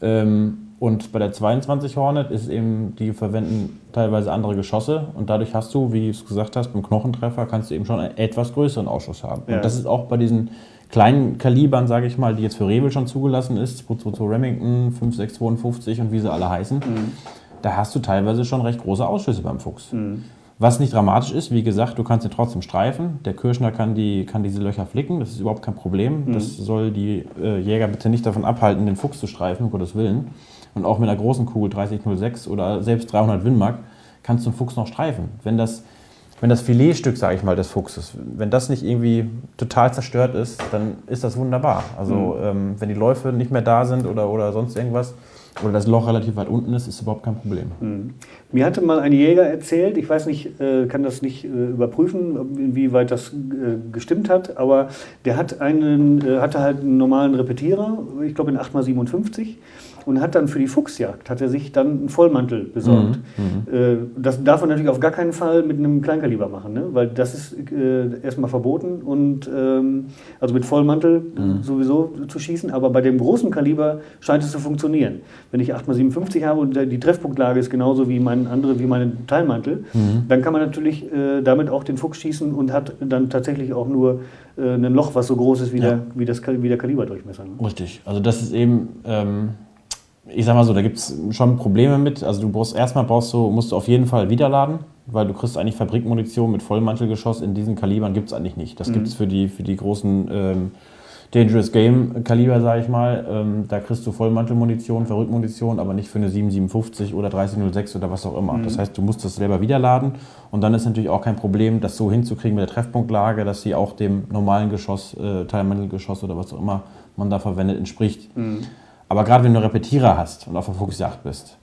Ähm, und bei der 22 Hornet ist eben, die verwenden teilweise andere Geschosse und dadurch hast du, wie du es gesagt hast, beim Knochentreffer kannst du eben schon einen etwas größeren Ausschuss haben. Ja. Und das ist auch bei diesen kleinen Kalibern, sage ich mal, die jetzt für Rebel schon zugelassen ist, 222 Remington, 5652 und wie sie alle heißen, mhm. da hast du teilweise schon recht große Ausschüsse beim Fuchs. Mhm. Was nicht dramatisch ist, wie gesagt, du kannst ihn trotzdem streifen. Der Kirschner kann, die, kann diese Löcher flicken, das ist überhaupt kein Problem. Mhm. Das soll die äh, Jäger bitte nicht davon abhalten, den Fuchs zu streifen, um Gottes Willen. Und auch mit einer großen Kugel 3006 oder selbst 300 Winmark kannst du einen Fuchs noch streifen. Wenn das, wenn das Filetstück, sage ich mal, des Fuchses, wenn das nicht irgendwie total zerstört ist, dann ist das wunderbar. Also mhm. ähm, wenn die Läufe nicht mehr da sind oder, oder sonst irgendwas, oder das Loch relativ weit unten ist, ist überhaupt kein Problem. Mhm. Mir hatte mal ein Jäger erzählt, ich weiß nicht, äh, kann das nicht äh, überprüfen, inwieweit das äh, gestimmt hat, aber der hat einen, hatte halt einen normalen Repetierer, ich glaube in 8x57 und hat dann für die Fuchsjagd hat er sich dann einen Vollmantel besorgt. Mhm, mhm. Äh, das darf man natürlich auf gar keinen Fall mit einem Kleinkaliber machen, ne? weil das ist äh, erstmal verboten und ähm, also mit Vollmantel mhm. sowieso zu schießen, aber bei dem großen Kaliber scheint es zu funktionieren. Wenn ich 8x57 habe und die Treffpunktlage ist genauso wie mein andere wie mein Teilmantel, mhm. dann kann man natürlich äh, damit auch den Fuchs schießen und hat dann tatsächlich auch nur äh, ein Loch, was so groß ist wie, ja. der, wie, das, wie der Kaliberdurchmesser. Ne? Richtig. Also das ist eben ähm ich sag mal so, da gibt es schon Probleme mit. Also du brauchst erstmal brauchst du, musst du auf jeden Fall wiederladen, weil du kriegst eigentlich Fabrikmunition mit Vollmantelgeschoss in diesen Kalibern gibt es eigentlich nicht. Das mhm. gibt es für die, für die großen ähm, Dangerous Game Kaliber, sage ich mal. Ähm, da kriegst du Vollmantelmunition, Verrückmunition, aber nicht für eine 757 oder 3006 oder was auch immer. Mhm. Das heißt, du musst das selber wiederladen und dann ist natürlich auch kein Problem, das so hinzukriegen mit der Treffpunktlage, dass sie auch dem normalen Geschoss, äh, Teilmantelgeschoss oder was auch immer man da verwendet, entspricht. Mhm. Aber gerade wenn du Repetierer hast und auf der Fuchsjagd bist,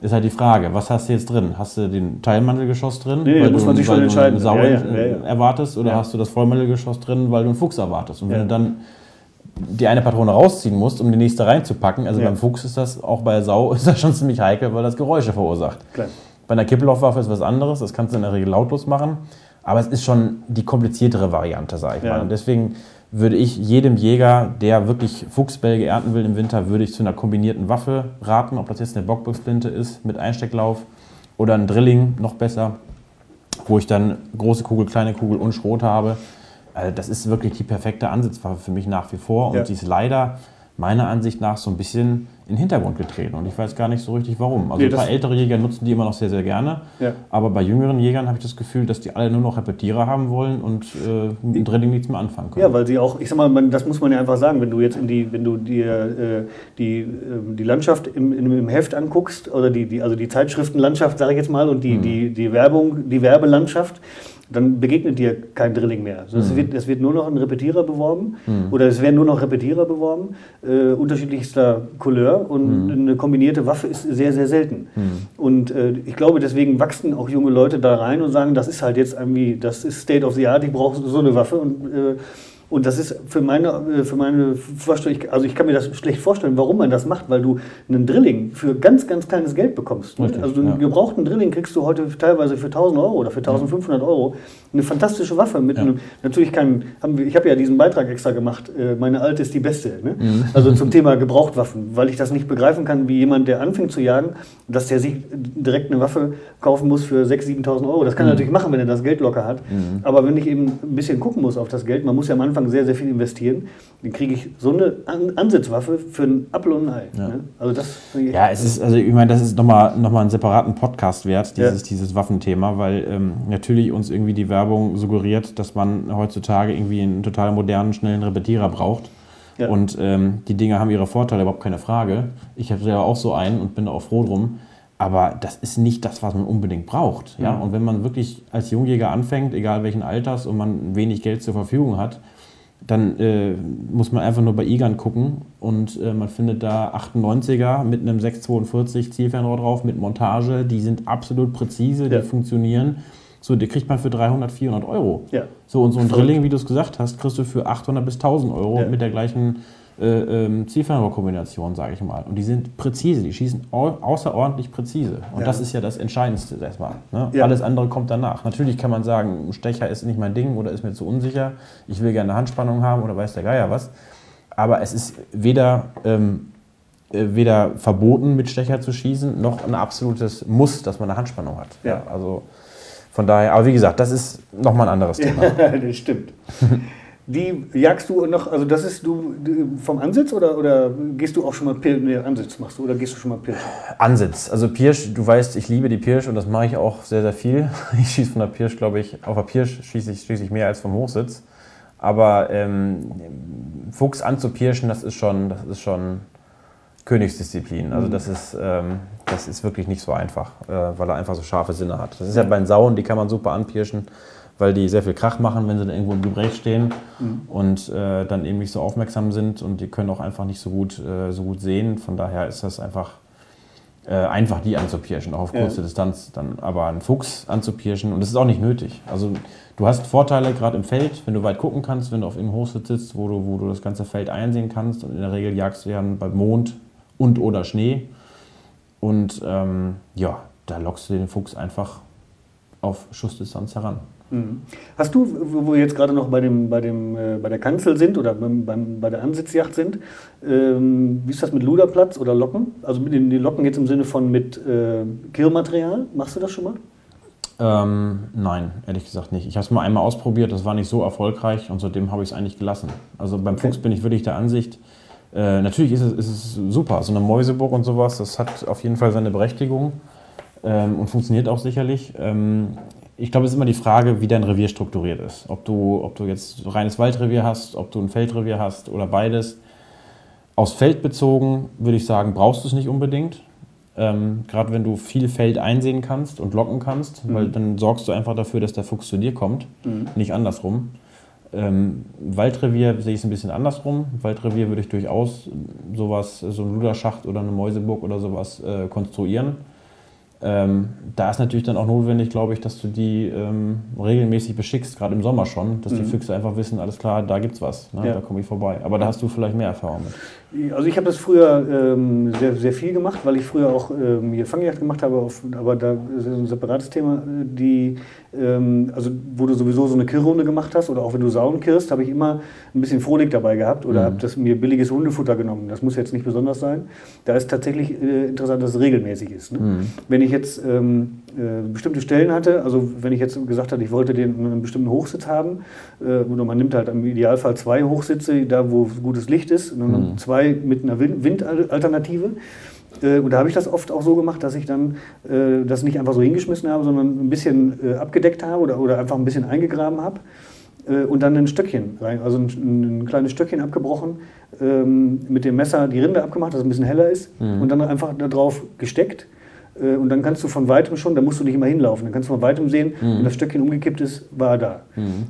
ist halt die Frage, was hast du jetzt drin? Hast du den Teilmantelgeschoss drin, nee, weil, muss du, man sich weil schon du eine Sau ja, ja, ja, erwartest, oder hast du das Vollmantelgeschoss drin, weil du einen Fuchs erwartest? Und wenn du dann die eine Patrone rausziehen musst, um die nächste reinzupacken, also beim Fuchs ist das, auch bei der Sau, ist das schon ziemlich heikel, weil das Geräusche verursacht. Klar. Bei einer Kippelhoffwaffe ist was anderes, das kannst du in der Regel lautlos machen, aber es ist schon die kompliziertere Variante, sage ich mal. Und deswegen würde ich jedem Jäger, der wirklich Fuchsbälge ernten will im Winter, würde ich zu einer kombinierten Waffe raten, ob das jetzt eine Bockbuchsplinte ist mit Einstecklauf oder ein Drilling, noch besser, wo ich dann große Kugel, kleine Kugel und Schrot habe. Also das ist wirklich die perfekte Ansitzwaffe für mich nach wie vor und ja. die ist leider meiner Ansicht nach so ein bisschen in den Hintergrund getreten. Und ich weiß gar nicht so richtig warum. Also nee, ein paar ältere Jäger nutzen die immer noch sehr, sehr gerne. Ja. Aber bei jüngeren Jägern habe ich das Gefühl, dass die alle nur noch Repetierer haben wollen und äh, mit dem Drilling nichts mehr anfangen können. Ja, weil sie auch, ich sag mal, man, das muss man ja einfach sagen, wenn du jetzt in die, wenn du dir äh, die, äh, die Landschaft im, im Heft anguckst, oder die, die, also die Zeitschriftenlandschaft, sage ich jetzt mal, und die, mhm. die, die Werbung, die Werbelandschaft, dann begegnet dir kein Drilling mehr. Also es, mhm. wird, es wird nur noch ein Repetierer beworben mhm. oder es werden nur noch Repetierer beworben, äh, unterschiedlichster Couleur und mhm. eine kombinierte Waffe ist sehr, sehr selten. Mhm. Und äh, ich glaube, deswegen wachsen auch junge Leute da rein und sagen, das ist halt jetzt irgendwie, das ist State of the Art, ich brauche so eine Waffe und äh, Und das ist für meine, für meine Vorstellung, also ich kann mir das schlecht vorstellen, warum man das macht, weil du einen Drilling für ganz, ganz kleines Geld bekommst. Ne? Richtig, also einen ja. gebrauchten Drilling kriegst du heute teilweise für 1000 Euro oder für 1500 Euro. Eine fantastische Waffe mit Ja. einem, natürlich kein, haben wir, ich habe ja diesen Beitrag extra gemacht, äh, meine alte ist die beste. Ne? Mhm. Also zum Thema Gebrauchtwaffen, weil ich das nicht begreifen kann, wie jemand, der anfängt zu jagen, dass der sich direkt eine Waffe kaufen muss für 6.000, 7.000 Euro. Das kann Mhm. er natürlich machen, wenn er das Geld locker hat. Aber wenn ich eben ein bisschen gucken muss auf das Geld, man muss ja am Anfang sehr, sehr viel investieren, dann kriege ich so eine An Ansitzwaffe für einen Apfel und ein Ei. Ja. Ne? Also das Ja, es ist, also ich meine, das ist nochmal noch mal einen separaten Podcast wert, dieses, Ja. dieses Waffenthema, weil ähm, natürlich uns irgendwie die Werbung suggeriert, dass man heutzutage irgendwie einen total modernen, schnellen Repetierer braucht. Ja. Und ähm, die Dinge haben ihre Vorteile, überhaupt keine Frage. Ich habe ja auch so einen und bin auch froh drum. Aber das ist nicht das, was man unbedingt braucht. Ja? Mhm. Und wenn man wirklich als Jungjäger anfängt, egal welchen Alters, und man wenig Geld zur Verfügung hat, dann äh, muss man einfach nur bei IGAN gucken und äh, man findet da 98er mit einem 642 Zielfernrohr drauf, mit Montage, die sind absolut präzise, Ja. die funktionieren. So, die kriegt man für 300, 400 Euro. Ja. So, und so ein. Drilling, wie du es gesagt hast, kriegst du für 800 bis 1000 Euro Ja. mit der gleichen äh, ähm, Zielfernrohrkombination, sage ich mal. Und die sind präzise, die schießen au außerordentlich präzise. Und Ja. das ist ja das Entscheidendste erstmal. Ne? Ja. Alles andere kommt danach. Natürlich kann man sagen, ein Stecher ist nicht mein Ding oder ist mir zu unsicher, ich will gerne eine Handspannung haben oder weiß der Geier was. Aber es ist weder, ähm, äh, weder verboten, mit Stecher zu schießen, noch ein absolutes Muss, dass man eine Handspannung hat. Ja. also von daher, aber wie gesagt, das ist nochmal ein anderes Thema. Ja, das stimmt. Die jagst du noch, also das ist du vom Ansitz oder, oder gehst du auch schon mal Pirsch, nee, Ansitz machst du oder gehst du schon mal Pirsch? Ansitz. Also Pirsch, du weißt, ich liebe die Pirsch und das mache ich auch sehr, sehr viel. Ich schieße von der Pirsch, glaube ich, auf der Pirsch schieße ich, schieße ich mehr als vom Hochsitz. Aber ähm, Fuchs anzupirschen, das ist schon, das ist schon Königsdisziplin. Also das ist, ähm, das ist wirklich nicht so einfach, äh, weil er einfach so scharfe Sinne hat. Das ist ja bei den Sauen, die kann man super anpirschen, weil die sehr viel Krach machen, wenn sie dann irgendwo im Gebräch stehen und äh, dann eben nicht so aufmerksam sind und die können auch einfach nicht so gut, äh, so gut sehen. Von daher ist das einfach äh, einfach die anzupirschen, auch auf Ja. kurze Distanz. Dann aber einen Fuchs anzupirschen und das ist auch nicht nötig. Also du hast Vorteile gerade im Feld, wenn du weit gucken kannst, wenn du auf irgendeinem Hochsitz sitzt, wo du, wo du das ganze Feld einsehen kannst und in der Regel jagst du ja bei Mond und oder Schnee und ähm, ja, da lockst du den Fuchs einfach auf Schussdistanz heran. Mhm. Hast du, wo wir jetzt gerade noch bei, dem, bei, dem, äh, bei der Kanzel sind oder beim, beim, bei der Ansitzjacht sind, ähm, wie ist das mit Luderplatz oder Locken? Also mit den, die Locken jetzt im Sinne von mit äh, Kirrmaterial, machst du das schon mal? Ähm, nein, ehrlich gesagt nicht. Ich habe es mal einmal ausprobiert, das war nicht so erfolgreich und seitdem habe ich es eigentlich gelassen. Also beim Fuchs bin ich wirklich der Ansicht, äh, natürlich ist es, ist es super, so eine Mäuseburg und sowas, das hat auf jeden Fall seine Berechtigung ähm, und funktioniert auch sicherlich. Ähm, ich glaube, es ist immer die Frage, wie dein Revier strukturiert ist. Ob du, ob du jetzt reines Waldrevier hast, ob du ein Feldrevier hast oder beides. Aus Feld bezogen würde ich sagen, brauchst du es nicht unbedingt. Ähm, Gerade wenn du viel Feld einsehen kannst und locken kannst, weil dann sorgst du einfach dafür, dass der Fuchs zu dir kommt, nicht andersrum. Ähm, Waldrevier sehe ich es ein bisschen andersrum. Waldrevier würde ich durchaus sowas, so ein Luderschacht oder eine Mäuseburg oder sowas äh, konstruieren. Ähm, da ist natürlich dann auch notwendig, glaube ich, dass du die ähm, regelmäßig beschickst, gerade im Sommer schon, dass die Füchse einfach wissen, alles klar, da gibt's was, ne? Ja. da komme ich vorbei. Aber da hast du vielleicht mehr Erfahrung mit. Also ich habe das früher ähm, sehr, sehr viel gemacht, weil ich früher auch ähm, hier Fangjagd gemacht habe, auf, aber da ist ein separates Thema, die, ähm, also wo du sowieso so eine Kirrrunde gemacht hast oder auch wenn du Sauen kirrst, habe ich immer ein bisschen Frohlig dabei gehabt oder habe das mir billiges Hundefutter genommen. Das muss jetzt nicht besonders sein. Da ist tatsächlich äh, interessant, dass es regelmäßig ist. Ne? Wenn ich jetzt ähm, äh, bestimmte Stellen hatte, also wenn ich jetzt gesagt hatte, ich wollte den einen bestimmten Hochsitz haben, äh, oder man nimmt halt im Idealfall zwei Hochsitze, da wo gutes Licht ist, und dann zwei mit einer Wind- Windalternative. Äh, Und da habe ich das oft auch so gemacht, dass ich dann äh, das nicht einfach so hingeschmissen habe, sondern ein bisschen äh, abgedeckt habe oder, oder einfach ein bisschen eingegraben habe und dann ein Stöckchen rein, also ein, ein kleines Stöckchen abgebrochen, ähm, mit dem Messer die Rinde abgemacht, dass es ein bisschen heller ist und dann einfach da drauf gesteckt. Äh, Und dann kannst du von weitem schon, da musst du nicht immer hinlaufen, dann kannst du von weitem sehen, wenn das Stöckchen umgekippt ist, war er da.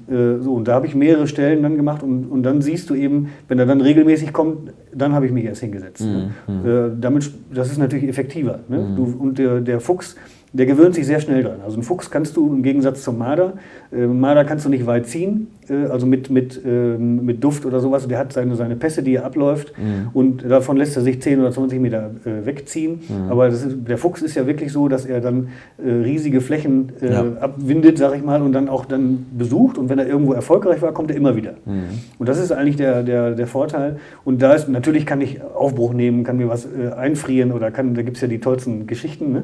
Äh, So, und da habe ich mehrere Stellen dann gemacht und, und dann siehst du eben, wenn er dann regelmäßig kommt, dann habe ich mich erst hingesetzt. Ne? Äh, damit, das ist natürlich effektiver. Ne? Du, und der, der Fuchs der gewöhnt sich sehr schnell dran. Also ein Fuchs kannst du im Gegensatz zum Marder, äh, Marder kannst du nicht weit ziehen, äh, also mit, mit, äh, mit Duft oder sowas. Der hat seine, seine Pässe, die er abläuft mhm. und davon lässt er sich 10 oder 20 Meter äh, wegziehen. Mhm. Aber ist, der Fuchs ist ja wirklich so, dass er dann äh, riesige Flächen äh, ja. abwindet, sag ich mal, und dann auch dann besucht. Und wenn er irgendwo erfolgreich war, kommt er immer wieder. Mhm. Und das ist eigentlich der, der, der Vorteil. Und da ist, natürlich kann ich Aufbruch nehmen, kann mir was einfrieren oder kann, da gibt es ja die tollsten Geschichten. Ne?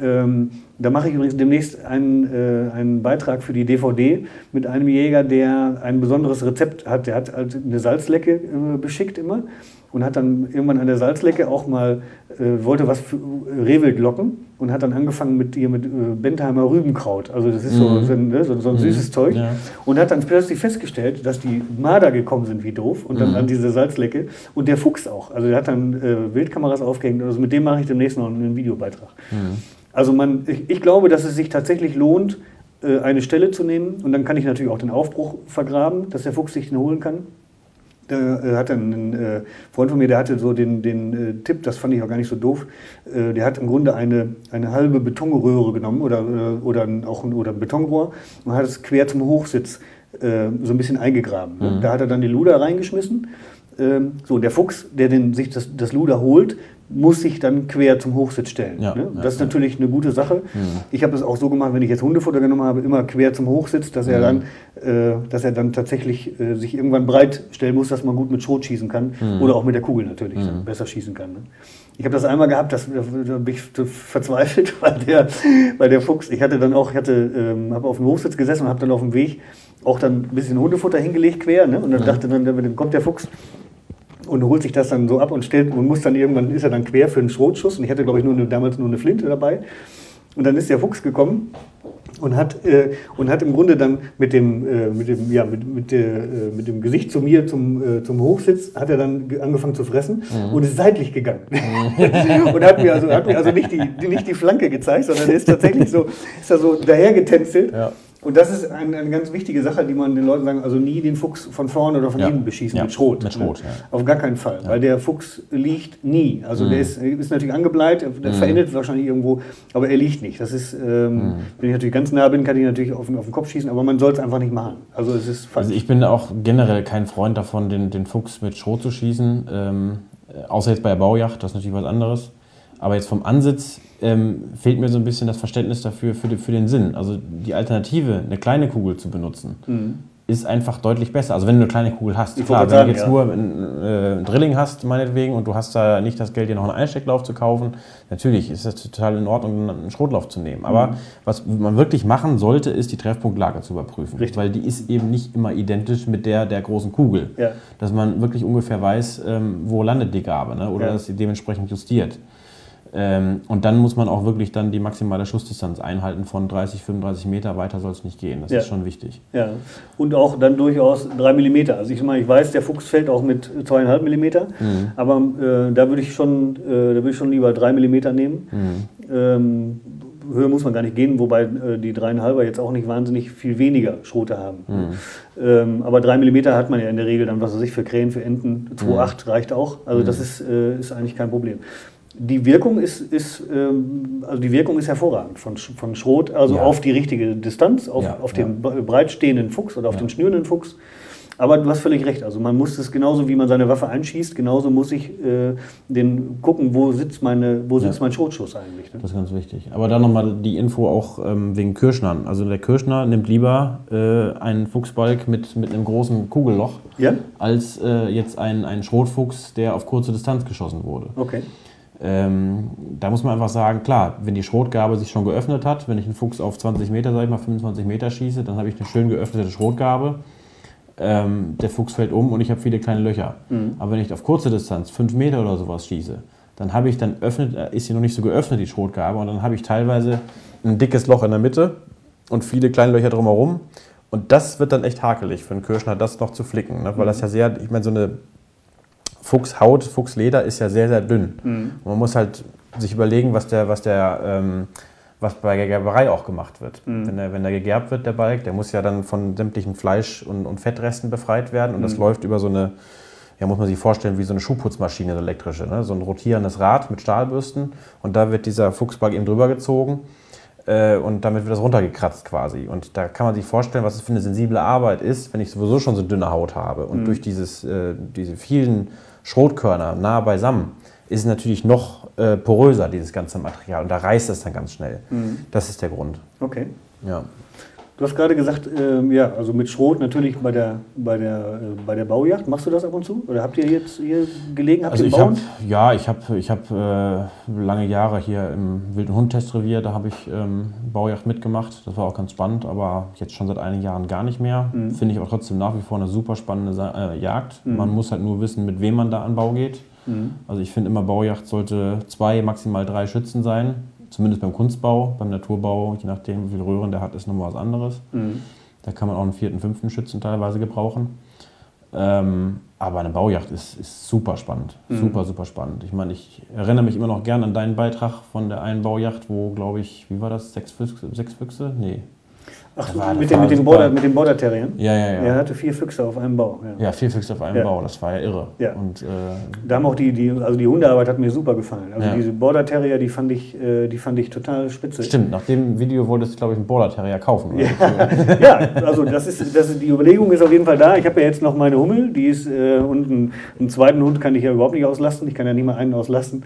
Ähm, da mache ich übrigens demnächst einen, äh, einen Beitrag für die DVD mit einem Jäger, der ein besonderes Rezept hat. Der hat halt eine Salzlecke äh, beschickt immer und hat dann irgendwann an der Salzlecke auch mal, äh, wollte was für äh, Rehwild locken und hat dann angefangen mit ihr mit äh, Bentheimer Rübenkraut. Also das ist so, mhm. so, ne, so, so ein mhm. süßes Zeug. Ja. Und hat dann plötzlich festgestellt, dass die Marder gekommen sind wie doof und dann mhm. an diese Salzlecke und der Fuchs auch. Also der hat dann äh, Wildkameras aufgehängt. Also mit dem mache ich demnächst noch einen Videobeitrag. Also man, ich, ich, glaube, dass es sich tatsächlich lohnt, äh, eine Stelle zu nehmen und dann kann ich natürlich auch den Aufbruch vergraben, dass der Fuchs sich den holen kann. Da äh, hat ein äh, Freund von mir, der hatte so den, den Tipp, das fand ich auch gar nicht so doof. Der hat im Grunde eine, eine halbe Betonröhre genommen oder, oder, auch ein, oder ein Betonrohr und hat es quer zum Hochsitz so ein bisschen eingegraben. Mhm. Da hat er dann die Luder reingeschmissen. Ähm, so, der Fuchs, der den, sich das, das Luder holt, muss sich dann quer zum Hochsitz stellen. Ja, ne? Das ist ja. natürlich eine gute Sache. Mhm. Ich habe das auch so gemacht, wenn ich jetzt Hundefutter genommen habe, immer quer zum Hochsitz, dass er mhm. dann, äh, dass er dann tatsächlich äh, sich irgendwann breit stellen muss, dass man gut mit Schrot schießen kann mhm. oder auch mit der Kugel natürlich besser schießen kann. Ne? Ich habe das einmal gehabt, das, da bin ich verzweifelt, weil der, weil der Fuchs, ich hatte dann auch, ich hatte, ähm, habe auf dem Hochsitz gesessen und habe dann auf dem Weg auch dann ein bisschen Hundefutter hingelegt quer, ne? und dann dachte dann, dann kommt der Fuchs und holt sich das dann so ab und stellt und muss dann irgendwann ist er dann quer für einen Schrotschuss und ich hatte glaube ich nur eine, damals nur eine Flinte dabei und dann ist der Fuchs gekommen und hat äh, und hat im Grunde dann mit dem äh, mit dem ja mit, mit, der, äh, mit dem Gesicht zu mir zum äh, zum Hochsitz hat er dann angefangen zu fressen mhm. und ist seitlich gegangen mhm. und hat mir also hat mir also nicht die, nicht die Flanke gezeigt sondern er ist tatsächlich so ist er so dahergetänzelt ja. Und das ist eine, eine, ganz wichtige Sache, die man den Leuten sagen, also nie den Fuchs von vorne oder von ja. hinten beschießen ja. mit Schrot. Mit Schrot ja. Auf gar keinen Fall, weil der Fuchs liegt nie. Also mhm. der ist, ist, natürlich angebleibt, der mhm. verendet wahrscheinlich irgendwo, aber er liegt nicht. Das ist, ähm, mhm. wenn ich natürlich ganz nah bin, kann ich natürlich auf, auf den Kopf schießen, aber man soll es einfach nicht machen. Also es ist falsch. Also ich bin auch generell kein Freund davon, den, den Fuchs mit Schrot zu schießen, ähm, außer jetzt bei der Baujacht, das ist natürlich was anderes. Aber jetzt vom Ansitz ähm, fehlt mir so ein bisschen das Verständnis dafür, für, die, für, den Sinn. Also die Alternative, eine kleine Kugel zu benutzen, mhm. ist einfach deutlich besser. Also wenn du eine kleine Kugel hast. Ich Klar, wenn sagen, du jetzt ja. nur ein, äh, Drilling hast, meinetwegen, und du hast da nicht das Geld, dir noch einen Einstecklauf zu kaufen, natürlich ist das total in Ordnung, einen Schrotlauf zu nehmen. Aber mhm. was man wirklich machen sollte, ist die Treffpunktlage zu überprüfen. Richtig. Weil die ist eben nicht immer identisch mit der der großen Kugel. Ja. Dass man wirklich ungefähr weiß, ähm, wo landet die Gabe ne? oder ja. dass sie dementsprechend justiert. Ähm, und dann muss man auch wirklich dann die maximale Schussdistanz einhalten von 30, 35 Meter. Weiter soll es nicht gehen. Das ja. ist schon wichtig. Ja. Und auch dann durchaus 3 mm. Also ich meine, ich weiß, der Fuchs fällt auch mit 2,5 mm, mhm. aber äh, da würde ich, schon, äh, da ich schon lieber 3 mm nehmen. Mhm. Ähm, Höhe muss man gar nicht gehen, wobei äh, die 3,5er jetzt auch nicht wahnsinnig viel weniger Schrote haben. Mhm. Ähm, aber 3 mm hat man ja in der Regel dann, was weiß ich, für Krähen, für Enten. 2,8 mhm. reicht auch. Also das mhm. ist, äh, ist eigentlich kein Problem die Wirkung ist, ist ähm, also die Wirkung ist hervorragend von, von Schrot, also ja. auf die richtige Distanz, auf, ja, auf den ja. breitstehenden Fuchs oder auf den schnürenden Fuchs. Aber du hast völlig recht. Also man muss es genauso, wie man seine Waffe einschießt, genauso muss ich äh, den gucken, wo sitzt, meine, wo sitzt mein Schrotschuss eigentlich. Ne? Das ist ganz wichtig. Aber dann nochmal die Info auch ähm, wegen Kirschnern. Also der Kirschner nimmt lieber äh, einen Fuchsbalg mit, mit einem großen Kugelloch, als äh, jetzt einen, einen Schrotfuchs, der auf kurze Distanz geschossen wurde. Okay. Ähm, da muss man einfach sagen, klar, wenn die Schrotgabe sich schon geöffnet hat, wenn ich einen Fuchs auf 20 Meter, sag ich mal 25 Meter schieße, dann habe ich eine schön geöffnete Schrotgabe. Ähm, der Fuchs fällt um und ich habe viele kleine Löcher. Mhm. Aber wenn ich auf kurze Distanz, 5 Meter oder sowas schieße, dann habe ich dann öffnet, äh, ist sie noch nicht so geöffnet, die Schrotgabe, und dann habe ich teilweise ein dickes Loch in der Mitte und viele kleine Löcher drumherum. Und das wird dann echt hakelig für einen Kirschner, das noch zu flicken. Ne? Weil das ja sehr, ich meine, so eine Fuchshaut, Fuchsleder ist ja sehr, sehr dünn. Mhm. man muss halt sich überlegen, was der, was der, ähm, was bei der Gerberei auch gemacht wird. Mhm. Wenn, der, wenn der gegerbt wird, der Balk, der muss ja dann von sämtlichen Fleisch- und, und Fettresten befreit werden. Und mhm. das läuft über so eine, ja, muss man sich vorstellen, wie so eine Schuhputzmaschine, so elektrische. Ne? So ein rotierendes Rad mit Stahlbürsten. Und da wird dieser Fuchsbalg eben drüber gezogen. Äh, und damit wird das runtergekratzt quasi. Und da kann man sich vorstellen, was es für eine sensible Arbeit ist, wenn ich sowieso schon so dünne Haut habe. Und durch dieses, äh, diese vielen Schrotkörner nah beisammen ist natürlich noch äh, poröser, dieses ganze Material. Und da reißt es dann ganz schnell. Das ist der Grund. Okay. Ja. Du hast gerade gesagt, ähm, ja, also mit Schrot natürlich bei der, bei, der, äh, bei der Baujacht. Machst du das ab und zu? Oder habt ihr jetzt hier gelegen? Habt Also ihr ich bauen? ja, ich habe ich hab, äh, lange Jahre hier im Wilden Hund Testrevier, da habe ich ähm, Baujacht mitgemacht. Das war auch ganz spannend, aber jetzt schon seit einigen Jahren gar nicht mehr. Finde ich auch trotzdem nach wie vor eine super spannende Sa äh, Jagd. Man muss halt nur wissen, mit wem man da an Bau geht. Also ich finde immer, Baujacht sollte zwei, maximal drei Schützen sein. Zumindest beim Kunstbau, beim Naturbau, je nachdem, wie viel Röhren der hat, ist nochmal was anderes. Da kann man auch einen vierten, fünften Schützen teilweise gebrauchen. Ähm, aber eine Baujacht ist, ist super spannend. Super, super spannend. Ich meine, ich erinnere mich immer noch gern an deinen Beitrag von der einen Baujacht, wo, glaube ich, wie war das? Sechs Füchse? Sechs Füchse? Nee. Ach, mit, dem, war mit, dem. Border, mit dem Border Terriern? Ja, ja, ja. Er hatte vier Füchse auf einem Bau. Ja. Ja, vier Füchse auf einem Ja. Bau, das war ja irre. Ja. Und äh, Da haben auch die, die, also die Hundearbeit hat mir super gefallen. Also Ja. diese Border Terrier, die fand ich, äh, die fand ich total spitze. stimmt, nach dem Video wolltest du, glaube ich, einen Border Terrier kaufen. Oder? ja, also das ist, das ist, die Überlegung ist auf jeden Fall da. Ich habe ja jetzt noch meine Hummel, die ist, äh, und einen, einen zweiten Hund kann ich ja überhaupt nicht auslasten. Ich kann ja nicht mal einen auslasten.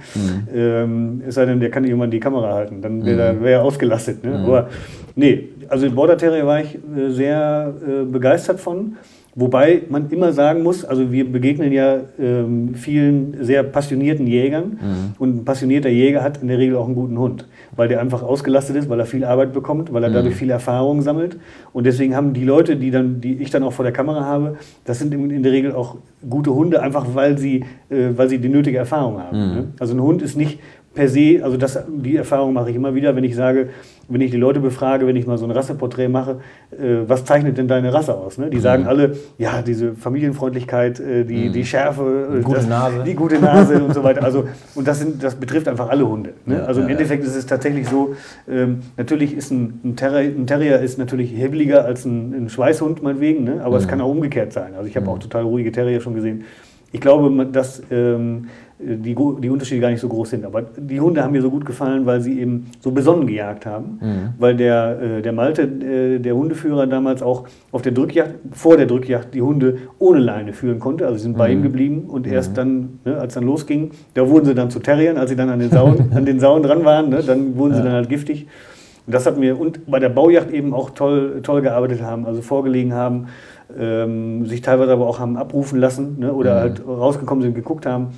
Ähm, es sei denn, der kann irgendwann die Kamera halten. Dann wäre wär er ausgelastet. Ne? Aber nee, also den Border Terrier war ich äh, sehr äh, begeistert von. Wobei man immer sagen muss, also wir begegnen ja ähm, vielen sehr passionierten Jägern und ein passionierter Jäger hat in der Regel auch einen guten Hund, weil der einfach ausgelastet ist, weil er viel Arbeit bekommt, weil er dadurch viel Erfahrung sammelt und deswegen haben die Leute, die dann, die ich dann auch vor der Kamera habe, das sind in, der Regel auch gute Hunde, einfach weil sie, äh, weil sie die nötige Erfahrung haben. Ne? Also ein Hund ist nicht per se, also das, die Erfahrung mache ich immer wieder, wenn ich sage, wenn ich die Leute befrage, wenn ich mal so ein Rasseporträt mache, äh, was zeichnet denn deine Rasse aus? Ne? Die sagen alle, ja, diese Familienfreundlichkeit, äh, die, die Schärfe, äh, Gute Nase. die gute Nase und so weiter. Also, und das, sind, das betrifft einfach alle Hunde. Ne? Ja, also im ja, ja. Endeffekt ist es tatsächlich so, ähm, natürlich ist ein, ein, Terrier, ein Terrier ist natürlich hebeliger als ein, ein Schweißhund meinetwegen, ne? aber es kann auch umgekehrt sein. Also ich habe auch total ruhige Terrier schon gesehen. Ich glaube, dass ähm, die, die Unterschiede gar nicht so groß sind. Aber die Hunde haben mir so gut gefallen, weil sie eben so besonnen gejagt haben. Weil der, äh, der Malte, äh, der Hundeführer, damals auch auf der Drückjagd, vor der Drückjagd, die Hunde ohne Leine führen konnte. Also sie sind bei ihm geblieben und erst dann, ne, als dann losging, da wurden sie dann zu Terriern, als sie dann an den Sauen, an den Sauen dran waren, ne, dann wurden sie dann halt giftig. Und das hat mir, und bei der Baujacht eben auch toll, toll gearbeitet haben, also vorgelegen haben, ähm, sich teilweise aber auch haben abrufen lassen ne, oder halt rausgekommen sind, geguckt haben.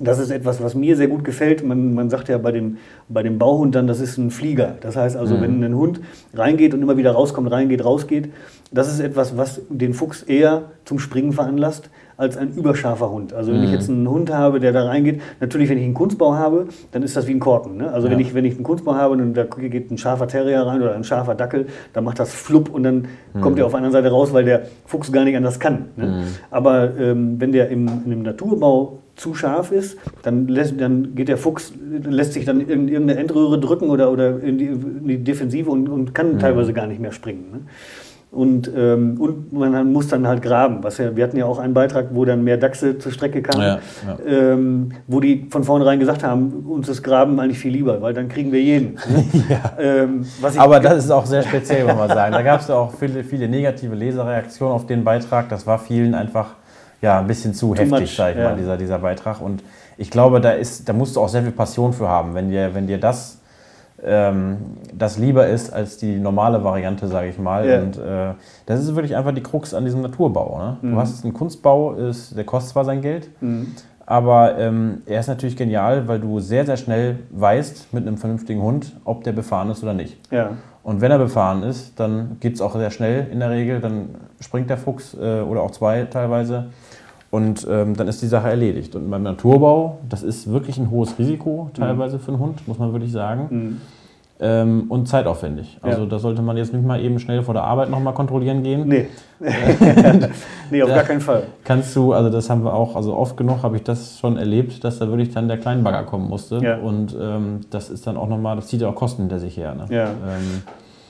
Das ist etwas, was mir sehr gut gefällt. Man, man sagt ja bei dem, bei dem Bauhund dann, das ist ein Flieger. Das heißt also, wenn ein Hund reingeht und immer wieder rauskommt, reingeht, rausgeht, das ist etwas, was den Fuchs eher zum Springen veranlasst als ein überscharfer Hund. Also wenn ich jetzt einen Hund habe, der da reingeht, natürlich, wenn ich einen Kunstbau habe, dann ist das wie ein Korken. Ne? Also wenn, ich, wenn ich einen Kunstbau habe und da geht ein scharfer Terrier rein oder ein scharfer Dackel, dann macht das flupp und dann kommt er auf einer Seite raus, weil der Fuchs gar nicht anders kann. Ne? Aber ähm, wenn der im, in einem Naturbau zu scharf ist, dann, lässt, dann geht der Fuchs, lässt sich dann in irgendeine Endröhre drücken oder, oder in, die, in die Defensive und, und kann teilweise gar nicht mehr springen. Ne? Und, ähm, und man muss dann halt graben. Was ja, wir hatten ja auch einen Beitrag, wo dann mehr Dachse zur Strecke kamen, Ja, ja. Ähm, wo die von vornherein gesagt haben, uns ist Graben eigentlich viel lieber, weil dann kriegen wir jeden. ähm, Aber das ist auch sehr speziell, muss man sagen. Da gab es ja auch viele, viele negative Leserreaktionen auf den Beitrag. Das war vielen einfach ja, ein bisschen zu heftig, much, sag ich mal, dieser, dieser Beitrag. Und ich glaube, da, ist, da musst du auch sehr viel Passion für haben, wenn dir, wenn dir das, ähm, das lieber ist als die normale Variante, sage ich mal. Ja. Und äh, das ist wirklich einfach die Krux an diesem Naturbau. Ne? Mhm. Du hast einen Kunstbau, ist, der kostet zwar sein Geld, aber ähm, er ist natürlich genial, weil du sehr, sehr schnell weißt mit einem vernünftigen Hund, ob der befahren ist oder nicht. ja. Und wenn er befahren ist, dann geht es auch sehr schnell in der Regel. Dann springt der Fuchs äh, oder auch zwei teilweise. Und ähm, dann ist die Sache erledigt. Und beim Naturbau, das ist wirklich ein hohes Risiko teilweise für einen Hund, muss man wirklich sagen. Ähm, und zeitaufwendig. Also Ja. da sollte man jetzt nicht mal eben schnell vor der Arbeit nochmal kontrollieren gehen. Nee. nee, auf gar keinen Fall. Kannst du, also das haben wir auch, also oft genug habe ich das schon erlebt, dass da wirklich dann der Kleinbagger kommen musste. Ja. Und ähm, das ist dann auch nochmal, das zieht ja auch Kosten hinter sich her. Ne? Ja.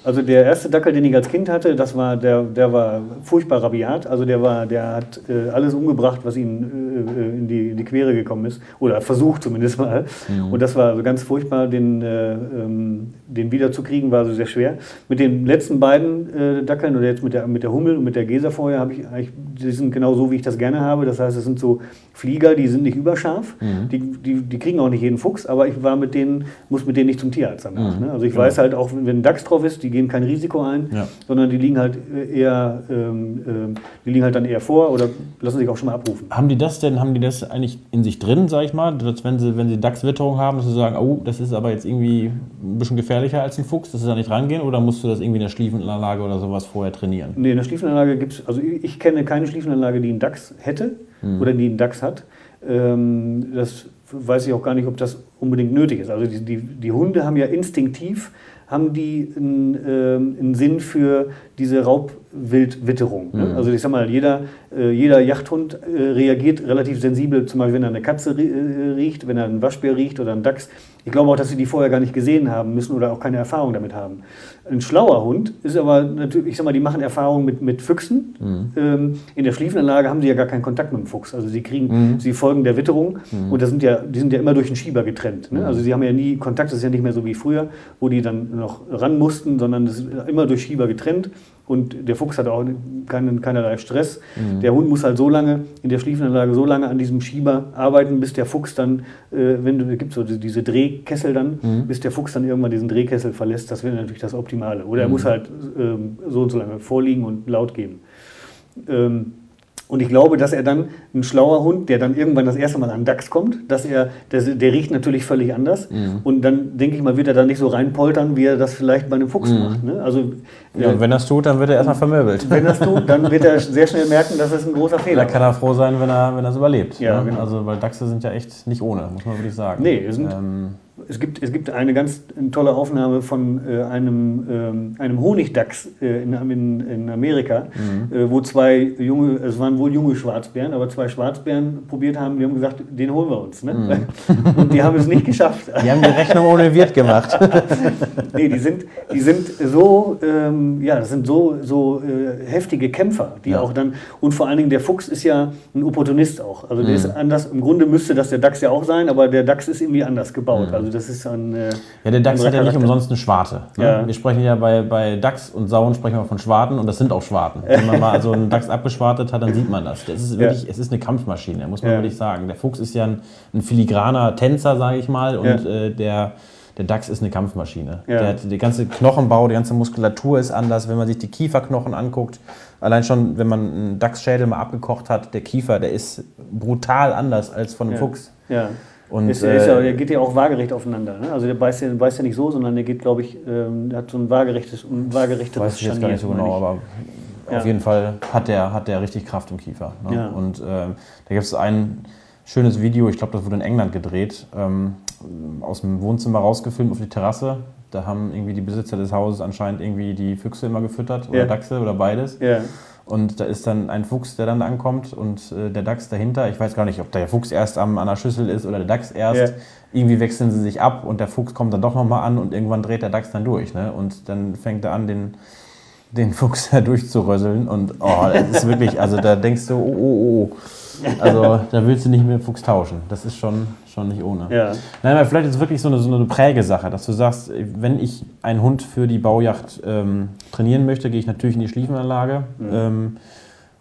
Also der erste Dackel, den ich als Kind hatte, das war, der, der war furchtbar rabiat. Also der war, der hat äh, alles umgebracht, was ihm äh, in, die, in die Quere gekommen ist. Oder versucht zumindest mal. Mhm. Und das war also ganz furchtbar, den, äh, ähm, den wiederzukriegen, war also sehr schwer. Mit den letzten beiden äh, Dackeln, oder jetzt mit der, mit der Hummel und mit der Gesa vorher, habe ich eigentlich, die sind genau so, wie ich das gerne habe. Das heißt, es sind so Flieger, die sind nicht überscharf. Mhm. Die, die, die kriegen auch nicht jeden Fuchs, aber ich war mit denen, muss mit denen nicht zum Tierarzt danach. Mhm. Ne? Also ich genau. weiß halt auch, wenn ein Dachs drauf ist, die gehen kein Risiko ein, ja. sondern die liegen halt eher, ähm, ähm, die liegen halt dann eher vor oder lassen sich auch schon mal abrufen. Haben die das denn, haben die das eigentlich in sich drin, sag ich mal, dass wenn sie, wenn sie Dachswitterung haben, dass sie sagen, oh, das ist aber jetzt irgendwie ein bisschen gefährlicher als ein Fuchs, dass sie da nicht rangehen oder musst du das irgendwie in der Schliefenanlage oder sowas vorher trainieren? Nee, in der Schliefenanlage gibt es, also ich kenne keine Schliefenanlage, die einen Dachs hätte hm. oder die einen Dachs hat. Ähm, das weiß ich auch gar nicht, ob das unbedingt nötig ist. Also die, die, die Hunde haben ja instinktiv haben die einen, äh, einen Sinn für diese Raubwildwitterung. Ne? Mhm. Also ich sag mal, jeder, äh, jeder Jagdhund äh, reagiert relativ sensibel, zum Beispiel wenn er eine Katze äh, riecht, wenn er einen Waschbär riecht oder einen Dachs. Ich glaube auch, dass sie die vorher gar nicht gesehen haben müssen oder auch keine Erfahrung damit haben. Ein schlauer Hund ist aber natürlich, ich sag mal, die machen Erfahrungen mit, mit Füchsen. Mhm. Ähm, in der Schliefenanlage haben sie ja gar keinen Kontakt mit dem Fuchs. Also sie kriegen, mhm. sie folgen der Witterung mhm. und das sind ja, die sind ja immer durch den Schieber getrennt. Ne? Mhm. Also sie haben ja nie Kontakt, das ist ja nicht mehr so wie früher, wo die dann noch ran mussten, sondern das ist immer durch Schieber getrennt und der Fuchs hat auch keinen, keinerlei Stress. Mhm. Der Hund muss halt so lange in der Schliefanlage so lange an diesem Schieber arbeiten, bis der Fuchs dann, äh, wenn du gibt so diese Drehkessel dann, mhm. bis der Fuchs dann irgendwann diesen Drehkessel verlässt. Das wäre natürlich das Optimale. Oder er mhm. muss halt ähm, so und so lange vorliegen und laut geben. Ähm, und ich glaube, dass er dann, ein schlauer Hund, der dann irgendwann das erste Mal an Dachs kommt, dass er, der, der riecht natürlich völlig anders. Mhm. Und dann denke ich mal, wird er dann nicht so reinpoltern, wie er das vielleicht bei einem Fuchs mhm. macht. Ne? Also, ja, und wenn er es tut, dann wird er erstmal vermöbelt. Wenn er es tut, dann wird er sehr schnell merken, dass es ein großer Fehler ist. Da kann er froh sein, wenn er wenn es überlebt. Ja, ne? genau. Also, weil Dachse sind ja echt nicht ohne, muss man wirklich sagen. Nee, sind, ähm, es gibt, es gibt eine ganz tolle Aufnahme von äh, einem, ähm, einem Honigdachs äh, in, in, in, Amerika, mhm. äh, wo zwei junge, es waren wohl junge Schwarzbären, aber zwei Schwarzbären probiert haben, die haben gesagt, den holen wir uns. Ne? Mhm. Und die haben es nicht geschafft. Die haben die Rechnung ohne Wirt gemacht. nee, die sind, die sind so, ähm, ja, das sind so, so äh, heftige Kämpfer, die ja. auch dann, und vor allen Dingen der Fuchs ist ja ein Opportunist auch. Also der mhm. ist anders, im Grunde müsste das der Dachs ja auch sein, aber der Dachs ist irgendwie anders gebaut. Mhm. Also das ist ein. Äh, ja, der DAX hat ja nicht umsonst eine Schwarte. Ne? Ja. Wir sprechen ja bei, bei DAX und Sauen sprechen wir von Schwarten und das sind auch Schwarten. Wenn man mal also einen DAX abgeschwartet hat, dann sieht man das. Das ist wirklich, ja. es ist eine Kampfmaschine, muss man ja. wirklich sagen. Der Fuchs ist ja ein, ein filigraner Tänzer, sage ich mal, und äh, der der Dachs ist eine Kampfmaschine. Ja. Der, der ganze Knochenbau, die ganze Muskulatur ist anders. Wenn man sich die Kieferknochen anguckt, allein schon, wenn man einen Dachsschädel mal abgekocht hat, der Kiefer, der ist brutal anders als von einem ja. Fuchs. Ja. Und, ist, ist ja, äh, der geht ja auch waagerecht aufeinander. Ne? Also der beißt ja, beißt ja nicht so, sondern der geht, glaube ich, ähm, hat so ein waagerechtes, ein waagerechteres Weiß ich jetzt gar nicht so genau, aber ja. auf jeden Fall hat der, hat der richtig Kraft im Kiefer. Ne? Ja. Und äh, da gibt es ein schönes Video, ich glaube, das wurde in England gedreht, ähm, aus dem Wohnzimmer rausgefilmt auf die Terrasse. Da haben irgendwie die Besitzer des Hauses anscheinend irgendwie die Füchse immer gefüttert oder ja. Dachse oder beides. Und da ist dann ein Fuchs, der dann ankommt und äh, der Dachs dahinter. Ich weiß gar nicht, ob der Fuchs erst am, an der Schüssel ist oder der Dachs erst. Ja. Irgendwie wechseln sie sich ab und der Fuchs kommt dann doch nochmal an und irgendwann dreht der Dachs dann durch. Ne? Und dann fängt er an, den, den Fuchs da durchzurösseln. Und oh, das ist wirklich, also da denkst du, oh, oh, oh. Also da willst du nicht mit dem Fuchs tauschen. Das ist schon, schon nicht ohne. Ja. Nein, aber vielleicht ist es wirklich so eine, so eine Prägesache, dass du sagst, wenn ich einen Hund für die Baujacht ähm, trainieren möchte, gehe ich natürlich in die Schliefenanlage. Mhm. Ähm,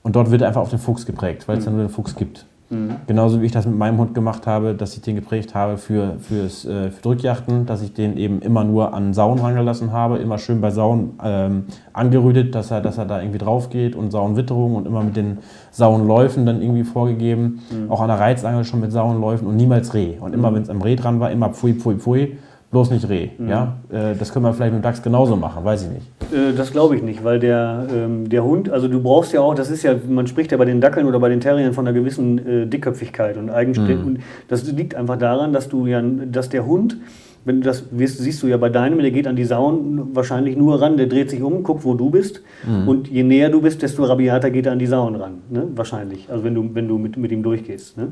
und dort wird er einfach auf den Fuchs geprägt, weil es mhm. dann nur den Fuchs gibt. Mhm. Genauso wie ich das mit meinem Hund gemacht habe, dass ich den geprägt habe für, fürs, äh, für Drückjachten, dass ich den eben immer nur an Sauen rangelassen habe, immer schön bei Sauen ähm, angerüdet, dass er, dass er da irgendwie drauf geht und Sauenwitterung und immer mit den Sauenläufen dann irgendwie vorgegeben. Mhm. Auch an der Reizangel schon mit Sauenläufen und niemals Reh. Und immer, mhm. wenn es am Reh dran war, immer pfui, pfui, pfui bloß nicht Reh. Mhm. Ja? Äh, das können wir vielleicht mit dem Dachs genauso machen, weiß ich nicht. Äh, das glaube ich nicht, weil der, ähm, der Hund, also du brauchst ja auch, das ist ja, man spricht ja bei den Dackeln oder bei den Terriern von einer gewissen äh, Dickköpfigkeit und Eigenständigkeit. Mhm. Das liegt einfach daran, dass du ja, dass der Hund, wenn du das wirst, siehst du ja bei deinem, der geht an die Sauen wahrscheinlich nur ran, der dreht sich um, guckt, wo du bist. Mhm. Und je näher du bist, desto rabiater geht er an die Sauen ran. Ne? Wahrscheinlich. Also wenn du, wenn du mit, mit ihm durchgehst. Ne?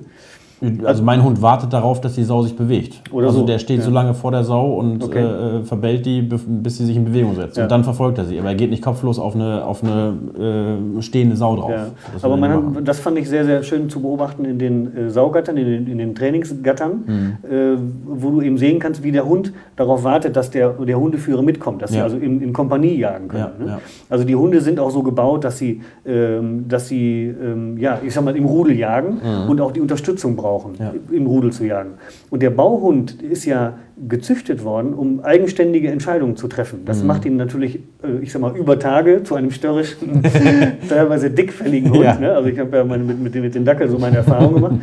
Also mein Hund wartet darauf, dass die Sau sich bewegt. Oder also so, der steht ja. so lange vor der Sau und Okay. äh, verbellt die, bis sie sich in Bewegung setzt. Ja. Und dann verfolgt er sie. Aber er geht nicht kopflos auf eine, auf eine äh, stehende Sau drauf. Ja. Das Aber man hat, das fand ich sehr, sehr schön zu beobachten in den äh, Saugattern, in den, in den Trainingsgattern, Mhm. äh, wo du eben sehen kannst, wie der Hund darauf wartet, dass der, der Hundeführer mitkommt, dass sie also in, in Kompanie jagen können. Ne? Also die Hunde sind auch so gebaut, dass sie, ähm, dass sie ähm, ja, ich sag mal, im Rudel jagen und auch die Unterstützung brauchen, Mhm. Ja. im Rudel zu jagen. Und der Bauhund ist ja gezüchtet worden, um eigenständige Entscheidungen zu treffen. Das Mhm. macht ihn natürlich, äh, ich sag mal, über Tage zu einem störrischen, teilweise dickfälligen Hund. Ja. Ne? Also ich habe ja meine, mit, mit, dem- mit den Dackel so meine Erfahrungen gemacht.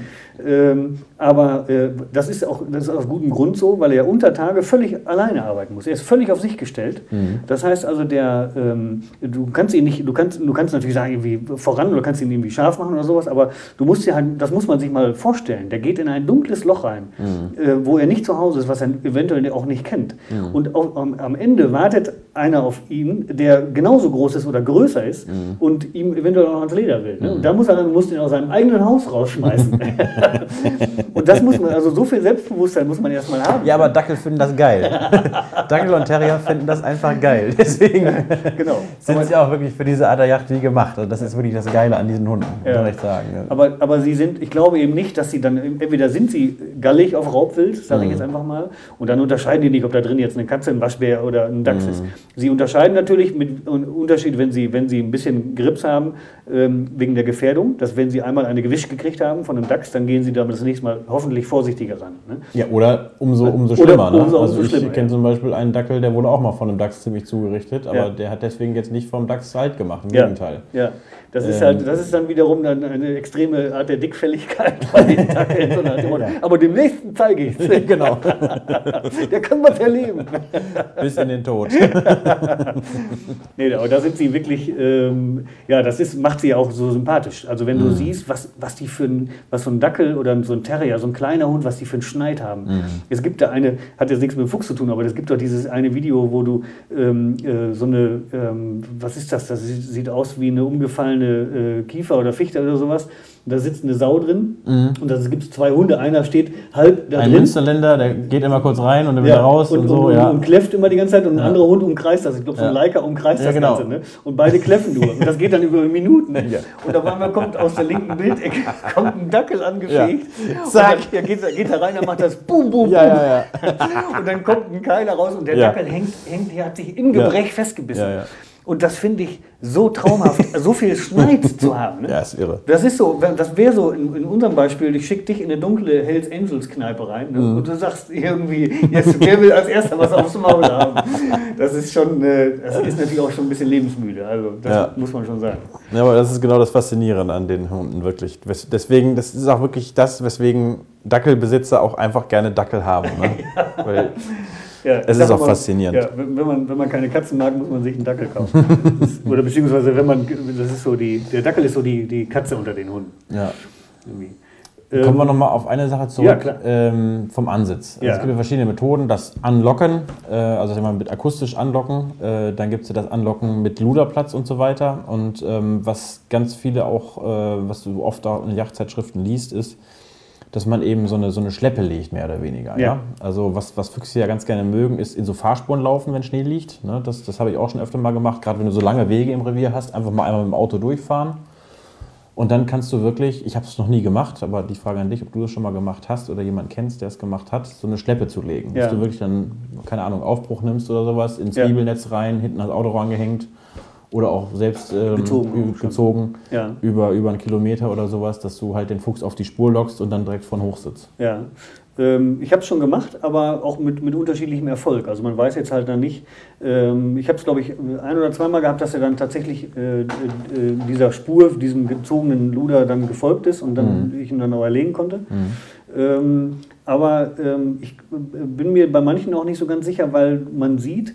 Ähm, aber äh, das, ist auch, das ist aus gutem Grund so, weil er unter Tage völlig alleine arbeiten muss. Er ist völlig auf sich gestellt. Das heißt also, der, ähm, du kannst ihn nicht, du kannst, du kannst natürlich sagen, irgendwie voran oder kannst ihn irgendwie scharf machen oder sowas, aber du musst ja halt, das muss man sich mal vorstellen. Der geht in ein dunkles Loch rein, äh, wo er nicht zu Hause ist, was er eventuell auch nicht kennt. Und auf, am, am Ende wartet einer auf ihn, der genauso groß ist oder größer ist und ihm eventuell auch ans Leder will. Ne? Und da muss er dann muss ihn aus seinem eigenen Haus rausschmeißen. und das muss man, also so viel Selbstbewusstsein muss man erstmal haben. Ja, aber Dackel finden das geil. Dackel und Terrier finden das einfach geil. Deswegen genau. sind sie auch wirklich für diese Art der Yacht wie gemacht. Also das ist wirklich das Geile an diesen Hunden, muss Ja. man echt sagen. Aber, aber sie sind, ich glaube eben nicht, dass sie dann, entweder sind sie gallig auf Raubwild, sage ich jetzt einfach mal, und dann unterscheiden die nicht, ob da drin jetzt eine Katze, ein Waschbär oder ein Dachs ist. Sie unterscheiden natürlich mit Un- Unterschied, wenn sie, wenn sie ein bisschen Grips haben, wegen der Gefährdung, dass wenn sie einmal eine gewischt gekriegt haben von einem Dachs, dann gehen sie damit das nächste Mal hoffentlich vorsichtiger ran. Ne? Ja, oder umso, umso Oder schlimmer. ne? umso- also umso ich schlimmer, kenne ja. zum Beispiel einen Dackel, der wurde auch mal von einem Dachs ziemlich zugerichtet, aber Ja. der hat deswegen jetzt nicht vom Dachs halt gemacht. Im Ja. Gegenteil. Ja, das ist Ähm. halt, das ist dann wiederum dann eine extreme Art der Dickfälligkeit bei den nach dem Motto, Aber dem nächsten zeige ich es. genau. Der kann was erleben. Bis in den Tod. Nee, aber da sind sie wirklich, ähm, ja, das ist, macht sie ja auch so sympathisch. Also wenn du Mhm. siehst, was, was die für ein, was so ein Dackel oder so ein Terrier, so ein kleiner Hund, was die für einen Schneid haben. Mhm. Es gibt da eine, hat jetzt nichts mit dem Fuchs zu tun, aber es gibt doch dieses eine Video, wo du ähm, äh, so eine, ähm, was ist das? Das sieht aus wie eine umgefallene äh, Kiefer oder Fichte oder sowas. Und da sitzt eine Sau drin und da gibt es zwei Hunde. Einer steht halb da Mhm. Ein drin. Münsterländer, der geht immer kurz rein und dann wieder raus und, und, so. und, ja. und kläfft immer die ganze Zeit und ein anderer Hund umkreist das. Ich glaube, so ein Ja. Leica umkreist Ja, das genau. Ganze. Ne? Und beide kläffen nur. Und das geht dann über Minuten. Ja. Und auf einmal kommt aus der linken Bildecke kommt ein Dackel angefegt. Ja. Und Zack. dann ja, geht, er- geht er rein, dann macht das Boom, Boom, ja, Boom. ja, ja. Und dann kommt ein Keiler raus und der Ja. Dackel hängt, hängt, der hat sich im Gebrech festgebissen. Ja, ja. Und das finde ich so traumhaft, so viel Schneid zu haben. Ne? Ja, ist irre. Das ist so, das wäre so in, in unserem Beispiel, ich schicke dich in eine dunkle Hells Angels Kneipe rein ne? Mhm. und du sagst irgendwie, jetzt, wer will als erster was aufs Maul haben? Das ist schon, äh, das ist natürlich auch schon ein bisschen lebensmüde, also das Ja. muss man schon sagen. Ja, aber das ist genau das Faszinierende an den Hunden, wirklich. Deswegen, das ist auch wirklich das, weswegen Dackelbesitzer auch einfach gerne Dackel haben. Ne? Weil, Ja, Es ist auch mal, faszinierend. Ja, wenn, man, wenn man keine Katzen mag, muss man sich einen Dackel kaufen. Ist, oder beziehungsweise, wenn man, das ist so die, der Dackel ist so die, die Katze unter den Hunden. ja. Irgendwie. Kommen wir Ähm, nochmal auf eine Sache zurück Ja, ähm, vom Ansitz. Also Ja. Es gibt ja verschiedene Methoden. Das Anlocken, äh, also mal mit akustisch anlocken, äh, dann gibt es ja das Anlocken mit Luderplatz und so weiter. Und ähm, was ganz viele auch, äh, was du oft auch in Yachtzeitschriften liest, ist, dass man eben so eine, so eine Schleppe legt, mehr oder weniger. Ja. Ja. Also was, was Füchse ja ganz gerne mögen, ist in so Fahrspuren laufen, wenn Schnee liegt. Ne? Das, das habe ich auch schon öfter mal gemacht, gerade wenn du so lange Wege im Revier hast, einfach mal einmal mit dem Auto durchfahren. Und dann kannst du wirklich, ich habe es noch nie gemacht, aber die Frage an dich, ob du das schon mal gemacht hast oder jemanden kennst, der es gemacht hat, so eine Schleppe zu legen. Ja. Dass du wirklich dann, keine Ahnung, Aufbruch nimmst oder sowas, ins Ja. Giebelnetz rein, hinten ans Auto rangehängt oder auch selbst ähm, Gezogen gezogen Ja. über, über einen Kilometer oder sowas, dass du halt den Fuchs auf die Spur lockst und dann direkt von hoch sitzt. Ja, ähm, ich habe es schon gemacht, aber auch mit, mit unterschiedlichem Erfolg. Also man weiß jetzt halt dann nicht, ähm, ich habe es glaube ich ein oder zweimal gehabt, dass er dann tatsächlich äh, äh, dieser Spur, diesem gezogenen Luder dann gefolgt ist und dann ich ihn dann auch erlegen konnte. Ähm, aber ähm, ich äh, bin mir bei manchen auch nicht so ganz sicher, weil man sieht,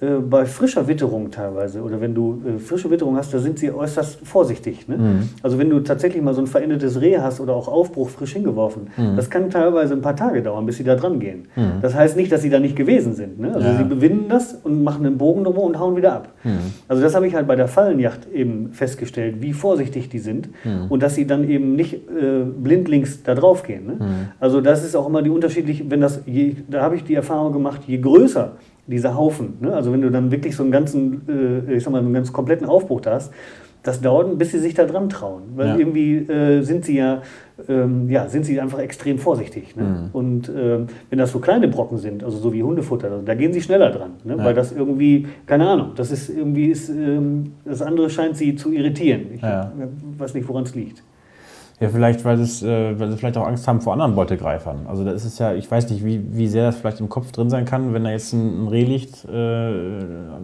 bei frischer Witterung teilweise oder wenn du äh, frische Witterung hast, da sind sie äußerst vorsichtig. Ne? Mhm. Also wenn du tatsächlich mal so ein verendetes Reh hast oder auch Aufbruch frisch hingeworfen, mhm. das kann teilweise ein paar Tage dauern, bis sie da dran gehen. Mhm. Das heißt nicht, dass sie da nicht gewesen sind. Ne? Also ja. sie bewinden das und machen einen Bogen drüber und hauen wieder ab. Mhm. Also das habe ich halt bei der Fallenjacht eben festgestellt, wie vorsichtig die sind mhm. und dass sie dann eben nicht äh, blindlings da drauf gehen. Ne? Mhm. Also das ist auch immer die unterschiedliche, wenn das, je, da habe ich die Erfahrung gemacht, je größer dieser Haufen. Ne? Also wenn du dann wirklich so einen ganzen, äh, ich sag mal, einen ganz kompletten Aufbruch hast, das dauert, bis sie sich da dran trauen. Weil ja. irgendwie äh, sind sie ja, ähm, ja, sind sie einfach extrem vorsichtig. Ne? Mhm. Und ähm, wenn das so kleine Brocken sind, also so wie Hundefutter, da gehen sie schneller dran. Ne? Ja. Weil das irgendwie, keine Ahnung, das ist irgendwie ist, ähm, das andere scheint sie zu irritieren. Ich ja. weiß nicht, woran es liegt. Ja, vielleicht, weil, es, äh, weil sie vielleicht auch Angst haben vor anderen Beutegreifern. Also da ist es ja, ich weiß nicht, wie, wie sehr das vielleicht im Kopf drin sein kann, wenn da jetzt ein, ein Reh liegt, äh,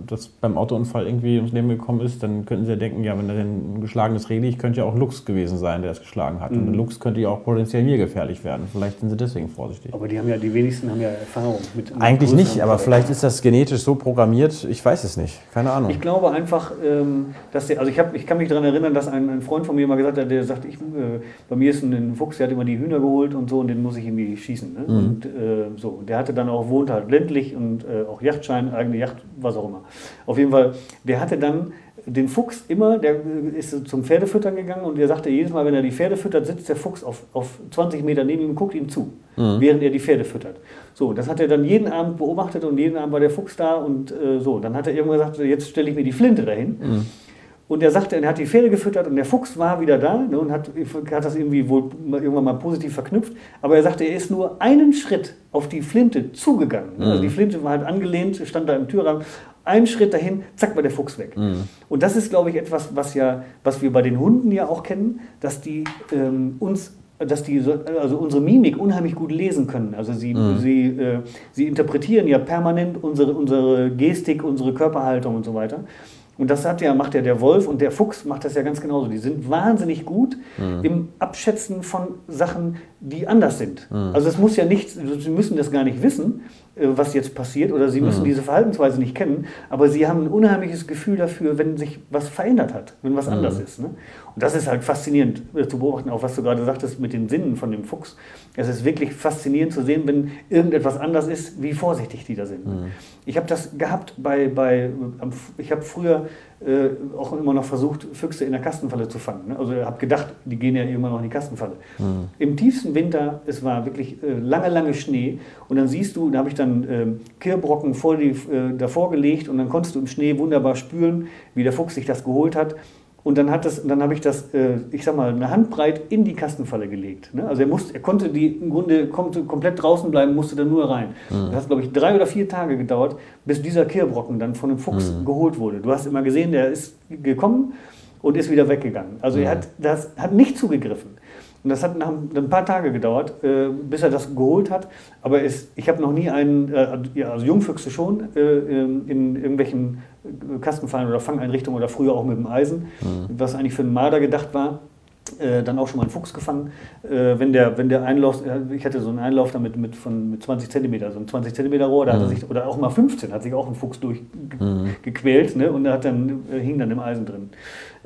das beim Autounfall irgendwie ums Leben gekommen ist, dann könnten sie ja denken, ja, wenn da ein geschlagenes Reh liegt, könnte ja auch Luchs gewesen sein, der es geschlagen hat. Mhm. Und ein Luchs könnte ja auch potenziell mir gefährlich werden. Vielleicht sind sie deswegen vorsichtig. Aber die haben ja, die wenigsten haben ja Erfahrung mit. Eigentlich nicht, aber vielleicht ist das genetisch so programmiert, ich weiß es nicht. Keine Ahnung. Ich glaube einfach, ähm, dass der, also ich, hab, ich kann mich daran erinnern, dass ein, ein Freund von mir mal gesagt hat, der sagt, ich äh, bei mir ist ein, Fuchs, der hat immer die Hühner geholt und so und den muss ich irgendwie schießen. Ne? Mhm. Und äh, so, der hatte dann auch, wohnt halt ländlich und äh, auch Yachtschein, eigene Yacht, was auch immer. Auf jeden Fall, der hatte dann den Fuchs immer, der ist zum Pferdefüttern gegangen und der sagte jedes Mal, wenn er die Pferde füttert, sitzt der Fuchs auf, auf 20 Meter neben ihm und guckt ihm zu, mhm. während er die Pferde füttert. So, das hat er dann jeden Abend beobachtet und jeden Abend war der Fuchs da und äh, so. Dann hat er irgendwann gesagt, jetzt stelle ich mir die Flinte dahin. Mhm. Und er sagte, er hat die Pferde gefüttert und der Fuchs war wieder da ne, und hat, hat das irgendwie wohl irgendwann mal positiv verknüpft. Aber er sagte, er ist nur einen Schritt auf die Flinte zugegangen. Ne? Also die mhm. Flinte war halt angelehnt, stand da im Türrahmen. Einen Schritt dahin, zack, war der Fuchs weg. Mhm. Und das ist, glaube ich, etwas, was, ja, was wir bei den Hunden ja auch kennen, dass die ähm, uns dass die also unsere Mimik unheimlich gut lesen können. Also sie, mhm. sie, äh, sie interpretieren ja permanent unsere, unsere Gestik, unsere Körperhaltung und so weiter. Und das hat ja, macht ja der Wolf und der Fuchs macht das ja ganz genauso. Die sind wahnsinnig gut mhm. im Abschätzen von Sachen, die anders sind. Mhm. Also es muss ja nicht, sie müssen das gar nicht wissen, äh, was jetzt passiert oder sie müssen mhm. diese Verhaltensweise nicht kennen, aber sie haben ein unheimliches Gefühl dafür, wenn sich was verändert hat, wenn was mhm. anders ist. Ne? Und das ist halt faszinierend äh, zu beobachten, auch was du gerade sagtest mit den Sinnen von dem Fuchs. Es ist wirklich faszinierend zu sehen, wenn irgendetwas anders ist, wie vorsichtig die da sind. Mhm. Ich habe das gehabt bei, bei ich habe früher äh, auch immer noch versucht, Füchse in der Kastenfalle zu fangen. Ne? Also habe gedacht, die gehen ja irgendwann noch in die Kastenfalle. Mhm. Im tiefsten Winter, es war wirklich äh, lange, lange Schnee und dann siehst du, da habe ich dann äh, Kirrbrocken vor die, äh, davor gelegt und dann konntest du im Schnee wunderbar spüren, wie der Fuchs sich das geholt hat. Und dann, hat das, dann habe ich das, äh, ich sag mal, eine Handbreit in die Kastenfalle gelegt. Ne? Also er, musste, er konnte die im Grunde konnte komplett draußen bleiben, musste dann nur rein. Mhm. Das hat, glaube ich, drei oder vier Tage gedauert, bis dieser Kehrbrocken dann von dem Fuchs mhm. geholt wurde. Du hast immer gesehen, der ist gekommen und ist wieder weggegangen. Also mhm. er hat, das hat nicht zugegriffen. Und das hat ein paar Tage gedauert, äh, bis er das geholt hat. Aber es, ich habe noch nie einen, äh, also Jungfüchse schon, äh, ähm, in irgendwelchen Kastenfallen oder Fangeinrichtungen oder früher auch mit dem Eisen, mhm. was eigentlich für einen Marder gedacht war. Dann auch schon mal einen Fuchs gefangen. Wenn, der, wenn der Einlauf, ich hatte so einen Einlauf damit mit, von, mit 20 cm, so ein 20 cm Rohr, da mhm. hat er sich, oder auch mal 15, hat sich auch ein Fuchs durchgequält mhm. ne, und er hat dann, hing dann im Eisen drin.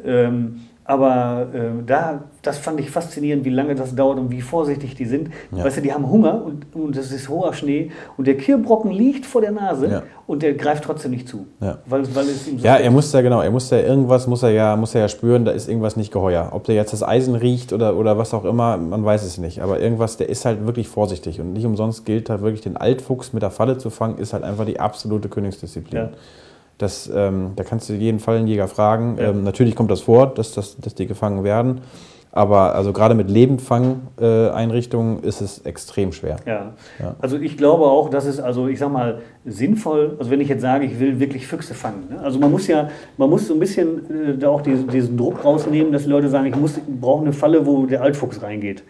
Ähm, aber äh, da, das fand ich faszinierend, wie lange das dauert und wie vorsichtig die sind. Ja. Weißt du, die haben Hunger und, und es ist hoher Schnee und der Kierbrocken liegt vor der Nase ja. und der greift trotzdem nicht zu. Ja, weil, weil es ihm so ja er muss ja genau, er muss ja irgendwas, muss er ja, muss er ja spüren, da ist irgendwas nicht geheuer. Ob der jetzt das Eisen riecht oder, oder was auch immer, man weiß es nicht. Aber irgendwas, der ist halt wirklich vorsichtig und nicht umsonst gilt halt wirklich den Altfuchs mit der Falle zu fangen, ist halt einfach die absolute Königsdisziplin. Ja. Das, ähm, da kannst du jeden Fall einen Jäger fragen. Ja. Ähm, natürlich kommt das vor, dass, dass, dass die gefangen werden. Aber also gerade mit Lebendfang-Einrichtungen äh, ist es extrem schwer. Ja. ja. also ich glaube auch, dass es, also ich sag mal, sinnvoll, also wenn ich jetzt sage, ich will wirklich Füchse fangen. Ne? Also man muss ja, man muss so ein bisschen äh, da auch diesen, diesen Druck rausnehmen, dass die Leute sagen, ich, muss, ich brauche eine Falle, wo der Altfuchs reingeht.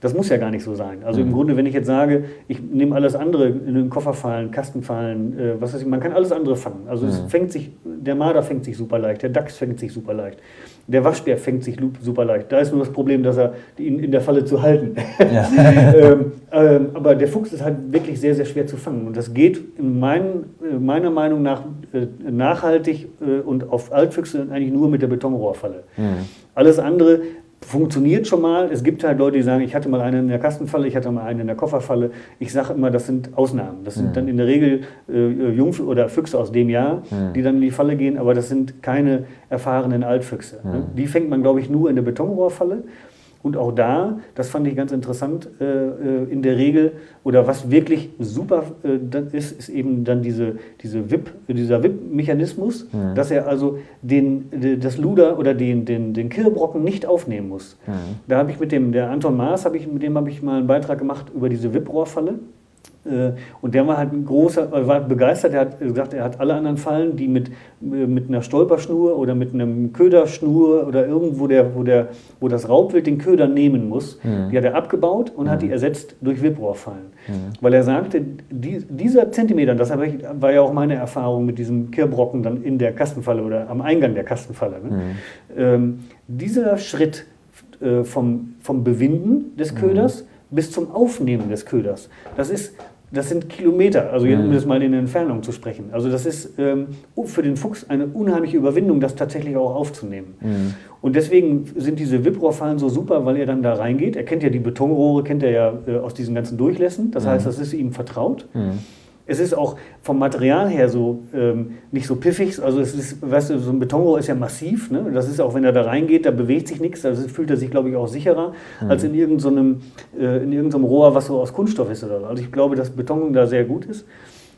Das muss ja gar nicht so sein. Also mhm. im Grunde, wenn ich jetzt sage, ich nehme alles andere in den Kofferfallen, Kastenfallen, äh, was weiß ich, man kann alles andere fangen. Also mhm. es fängt sich, der Marder fängt sich super leicht, der Dachs fängt sich super leicht. Der Waschbär fängt sich super leicht. Da ist nur das Problem, dass er ihn in der Falle zu halten. Ja. ähm, ähm, aber der Fuchs ist halt wirklich sehr, sehr schwer zu fangen. Und das geht in mein, äh, meiner Meinung nach äh, nachhaltig äh, und auf Altfüchse eigentlich nur mit der Betonrohrfalle. Mhm. Alles andere funktioniert schon mal. Es gibt halt Leute, die sagen, ich hatte mal einen in der Kastenfalle, ich hatte mal einen in der Kofferfalle. Ich sage immer, das sind Ausnahmen. Das sind mhm. dann in der Regel äh, Jungf oder Füchse aus dem Jahr, mhm. die dann in die Falle gehen, aber das sind keine erfahrenen Altfüchse. Ne? Mhm. Die fängt man, glaube ich, nur in der Betonrohrfalle. Und auch da, das fand ich ganz interessant, äh, äh, in der Regel, oder was wirklich super äh, ist, ist eben dann diese, diese VIP, dieser VIP-Mechanismus, mhm. dass er also den, das Luder oder den, den, den Kirrbrocken nicht aufnehmen muss. Mhm. Da habe ich mit dem, der Anton Maas, ich, mit dem habe ich mal einen Beitrag gemacht über diese VIP-Rohrfalle. Äh, und der war halt ein großer, war begeistert. Er hat gesagt, er hat alle anderen Fallen, die mit, äh, mit einer Stolperschnur oder mit einem Köderschnur oder irgendwo, der, wo, der, wo das Raubwild den Köder nehmen muss, mhm. die hat er abgebaut und mhm. hat die ersetzt durch Wipprohrfallen. Mhm. Weil er sagte, die, dieser Zentimeter, das war ja auch meine Erfahrung mit diesem Kirrbrocken dann in der Kastenfalle oder am Eingang der Kastenfalle. Ne? Mhm. Ähm, dieser Schritt äh, vom, vom Bewinden des mhm. Köders bis zum Aufnehmen des Köders, das ist das sind Kilometer, also jetzt, um das mal in Entfernung zu sprechen. Also das ist ähm, für den Fuchs eine unheimliche Überwindung, das tatsächlich auch aufzunehmen. Mhm. Und deswegen sind diese Wipprohrfallen so super, weil er dann da reingeht. Er kennt ja die Betonrohre, kennt er ja äh, aus diesen ganzen Durchlässen. Das mhm. heißt, das ist ihm vertraut. Mhm. Es ist auch vom Material her so ähm, nicht so piffig. Also es ist, weißt du, so ein Betonrohr ist ja massiv. Ne? Das ist auch, wenn er da reingeht, da bewegt sich nichts. Also fühlt er sich, glaube ich, auch sicherer mhm. als in irgendeinem, äh, in irgendeinem Rohr, was so aus Kunststoff ist oder so. Also ich glaube, dass Beton da sehr gut ist.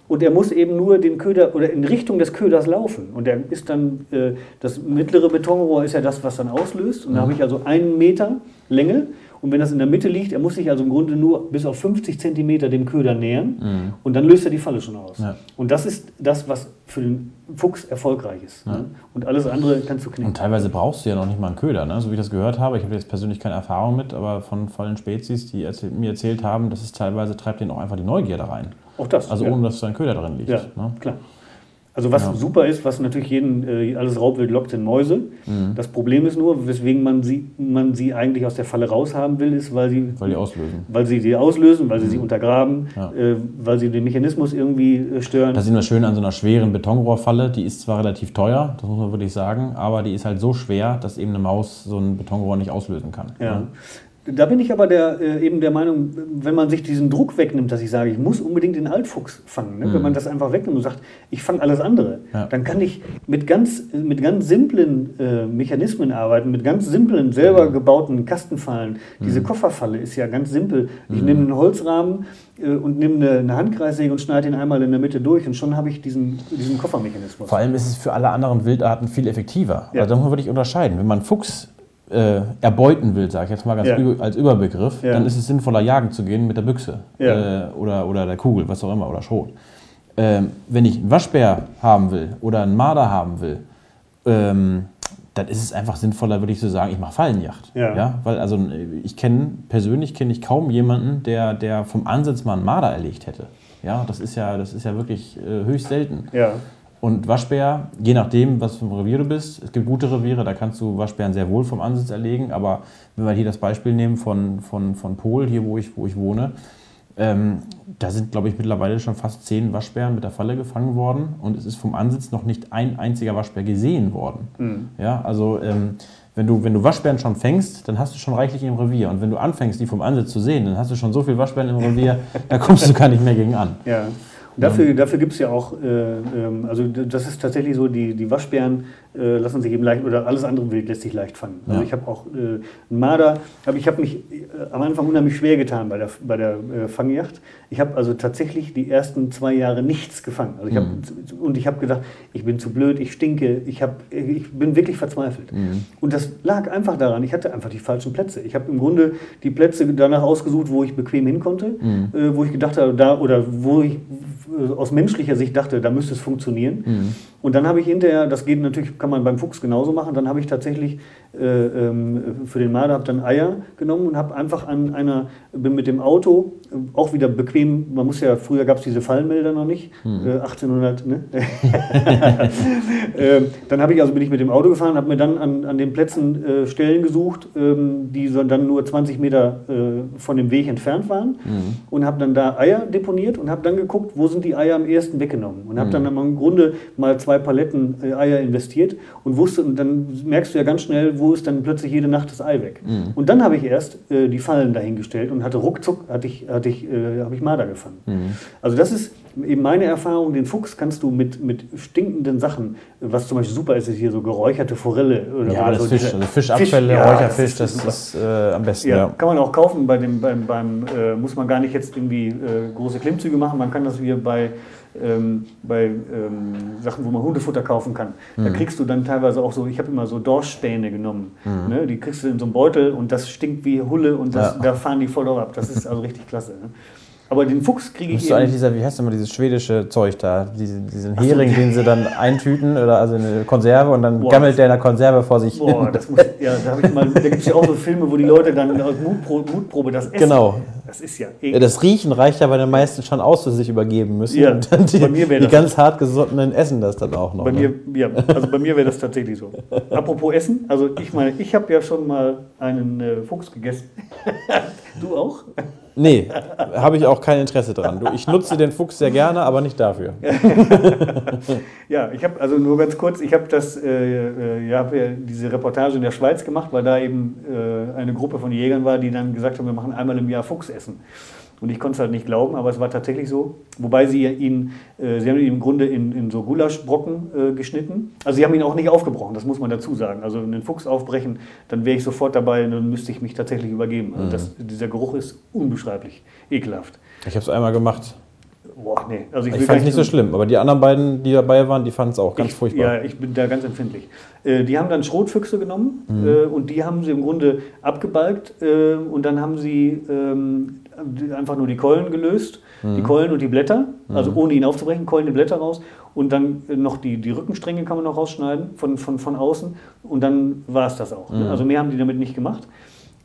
Und er muss eben nur den Köder oder in Richtung des Köders laufen. Und er ist dann, äh, das mittlere Betonrohr ist ja das, was dann auslöst. Und da habe ich also einen Meter Länge und wenn das in der Mitte liegt, er muss sich also im Grunde nur bis auf 50 Zentimeter dem Köder nähern mhm. und dann löst er die Falle schon aus. Ja. Und das ist das, was für den Fuchs erfolgreich ist. Ja. Ne? Und alles andere kannst du knicken. Und teilweise brauchst du ja noch nicht mal einen Köder, ne? so wie ich das gehört habe. Ich habe jetzt persönlich keine Erfahrung mit, aber von vollen Spezies, die erzähl mir erzählt haben, dass es teilweise treibt denen auch einfach die Neugier da rein. Auch das. Also ja. ohne, dass da ein Köder drin liegt. Ja, ne? klar. Also was ja. super ist, was natürlich jeden, äh, alles Raubwild lockt, sind Mäuse. Mhm. Das Problem ist nur, weswegen man sie, man sie eigentlich aus der Falle raushaben will, ist, weil sie, weil die auslösen. Weil sie die auslösen, weil sie mhm. sie untergraben, ja. äh, weil sie den Mechanismus irgendwie äh, stören. Das ist immer schön an so einer schweren Betonrohrfalle. Die ist zwar relativ teuer, das muss man wirklich sagen, aber die ist halt so schwer, dass eben eine Maus so ein Betonrohr nicht auslösen kann. Ja. Da bin ich aber der, äh, eben der Meinung, wenn man sich diesen Druck wegnimmt, dass ich sage, ich muss unbedingt den Altfuchs fangen, ne? mhm. wenn man das einfach wegnimmt und sagt, ich fange alles andere, ja. dann kann ich mit ganz, mit ganz simplen äh, Mechanismen arbeiten, mit ganz simplen, selber mhm. gebauten Kastenfallen. Mhm. Diese Kofferfalle ist ja ganz simpel. Ich mhm. nehme einen Holzrahmen äh, und nehme eine, eine Handkreissäge und schneide ihn einmal in der Mitte durch und schon habe ich diesen, diesen Koffermechanismus. Vor allem ist es für alle anderen Wildarten viel effektiver. Ja. Also da muss man wirklich unterscheiden. Wenn man Fuchs äh, erbeuten will, sage ich jetzt mal ganz ja. als Überbegriff, ja. dann ist es sinnvoller, jagen zu gehen mit der Büchse ja. äh, oder, oder der Kugel, was auch immer, oder Schrot. Ähm, wenn ich einen Waschbär haben will oder einen Marder haben will, ähm, dann ist es einfach sinnvoller, würde ich so sagen, ich mache Fallenjacht. Ja. ja. Weil also ich kenne, persönlich kenne ich kaum jemanden, der, der vom Ansatz mal einen Marder erlegt hätte. Ja, das ist ja, das ist ja wirklich äh, höchst selten. Ja. Und Waschbär, je nachdem, was für ein Revier du bist, es gibt gute Reviere, da kannst du Waschbären sehr wohl vom Ansitz erlegen. Aber wenn wir hier das Beispiel nehmen von, von, von Pol, hier wo ich, wo ich wohne, ähm, da sind, glaube ich, mittlerweile schon fast zehn Waschbären mit der Falle gefangen worden und es ist vom Ansitz noch nicht ein einziger Waschbär gesehen worden. Mhm. Ja, also ähm, wenn, du, wenn du Waschbären schon fängst, dann hast du schon reichlich im Revier. Und wenn du anfängst, die vom Ansitz zu sehen, dann hast du schon so viele Waschbären im Revier, da kommst du gar nicht mehr gegen an. Ja. Dafür, dafür gibt es ja auch, äh, ähm, also das ist tatsächlich so, die, die Waschbären äh, lassen sich eben leicht, oder alles andere Wild lässt sich leicht fangen. Also ja. ich habe auch äh, einen Marder, aber ich habe mich äh, am Anfang unheimlich schwer getan bei der, bei der äh, Fangjacht. Ich habe also tatsächlich die ersten zwei Jahre nichts gefangen. Also ich hab, mhm. Und ich habe gedacht, ich bin zu blöd, ich stinke, ich, hab, ich bin wirklich verzweifelt. Mhm. Und das lag einfach daran, ich hatte einfach die falschen Plätze. Ich habe im Grunde die Plätze danach ausgesucht, wo ich bequem hin konnte, mhm. Äh, wo ich gedacht habe, da oder wo ich aus menschlicher Sicht dachte, da müsste es funktionieren. Mhm. Und dann habe ich hinterher, das geht natürlich, kann man beim Fuchs genauso machen, dann habe ich tatsächlich äh, für den Marder habe dann Eier genommen und habe einfach an einer, bin mit dem Auto, äh, auch wieder bequem, man muss ja, früher gab es diese Fallmelder noch nicht, hm. äh, 1800, ne? äh, dann habe ich also bin ich mit dem Auto gefahren, habe mir dann an, an den Plätzen äh, Stellen gesucht, ähm, die so dann nur 20 Meter äh, von dem Weg entfernt waren hm. und habe dann da Eier deponiert und habe dann geguckt, wo sind die Eier am ersten weggenommen und habe hm. dann im Grunde mal zwei Paletten Eier investiert und wusste, und dann merkst du ja ganz schnell, wo ist dann plötzlich jede Nacht das Ei weg. Mhm. Und dann habe ich erst äh, die Fallen dahingestellt und hatte ruckzuck, hatte ich, hatte ich, äh, habe ich Marder gefangen. Mhm. Also das ist eben meine Erfahrung, den Fuchs kannst du mit, mit stinkenden Sachen, was zum Beispiel super ist, ist hier so geräucherte Forelle. Oder ja, das so Fisch, also Fischabfälle, Fisch, ja, Räucherfisch, das ist, das ist äh, am besten. Ja, ja, Kann man auch kaufen, bei dem, beim, beim äh, muss man gar nicht jetzt irgendwie äh, große Klimmzüge machen, man kann das wie bei ähm, bei ähm, Sachen, wo man Hundefutter kaufen kann. Mhm. Da kriegst du dann teilweise auch so, ich habe immer so Dorschspäne genommen. Mhm. Ne? Die kriegst du in so einem Beutel und das stinkt wie Hulle und das, ja. da fahren die voll drauf ab. Das ist also richtig klasse. Ne? Aber den Fuchs kriege ich. Eigentlich dieser, wie heißt denn mal dieses schwedische Zeug da? Diese, diesen Hering, den sie dann eintüten oder also eine Konserve und dann Boah, gammelt der in der Konserve vor sich Boah, hin. Das muss, ja, da, da gibt es ja auch so Filme, wo die Leute dann aus Mutprobe, Mutprobe das essen. Genau. Das ist ja eklig. Das Riechen reicht ja bei den meisten schon aus, dass sie sich übergeben müssen. Ja, und dann die, bei mir die ganz hart gesottenen essen das dann auch noch. Bei ne? mir, ja, also bei mir wäre das tatsächlich so. Apropos Essen, also ich meine, ich habe ja schon mal einen äh, Fuchs gegessen. du auch? Nee, habe ich auch kein Interesse dran. Du, ich nutze den Fuchs sehr gerne, aber nicht dafür. ja, ich habe also nur ganz kurz, ich habe das, äh, äh, ja, hab ja diese Reportage in der Schweiz gemacht, weil da eben äh, eine Gruppe von Jägern war, die dann gesagt haben, wir machen einmal im Jahr Fuchsessen. Und ich konnte es halt nicht glauben, aber es war tatsächlich so. Wobei sie ihn, äh, sie haben ihn im Grunde in, in so Gulaschbrocken äh, geschnitten. Also sie haben ihn auch nicht aufgebrochen, das muss man dazu sagen. Also einen Fuchs aufbrechen, dann wäre ich sofort dabei und dann müsste ich mich tatsächlich übergeben. Also das, dieser Geruch ist unbeschreiblich ekelhaft. Ich habe es einmal gemacht. Boah, nee. Also ich, ich fand es nicht so schlimm, aber die anderen beiden, die dabei waren, die fanden es auch ganz ich, furchtbar. Ja, ich bin da ganz empfindlich. Äh, die haben dann Schrotfüchse genommen mhm. äh, und die haben sie im Grunde abgebalgt äh, und dann haben sie ähm, einfach nur die Keulen gelöst, mhm. die Keulen und die Blätter, also mhm. ohne ihn aufzubrechen, Keulen die Blätter raus und dann noch die, die Rückenstränge kann man noch rausschneiden von, von, von außen und dann war es das auch. Ne? Mhm. Also mehr haben die damit nicht gemacht.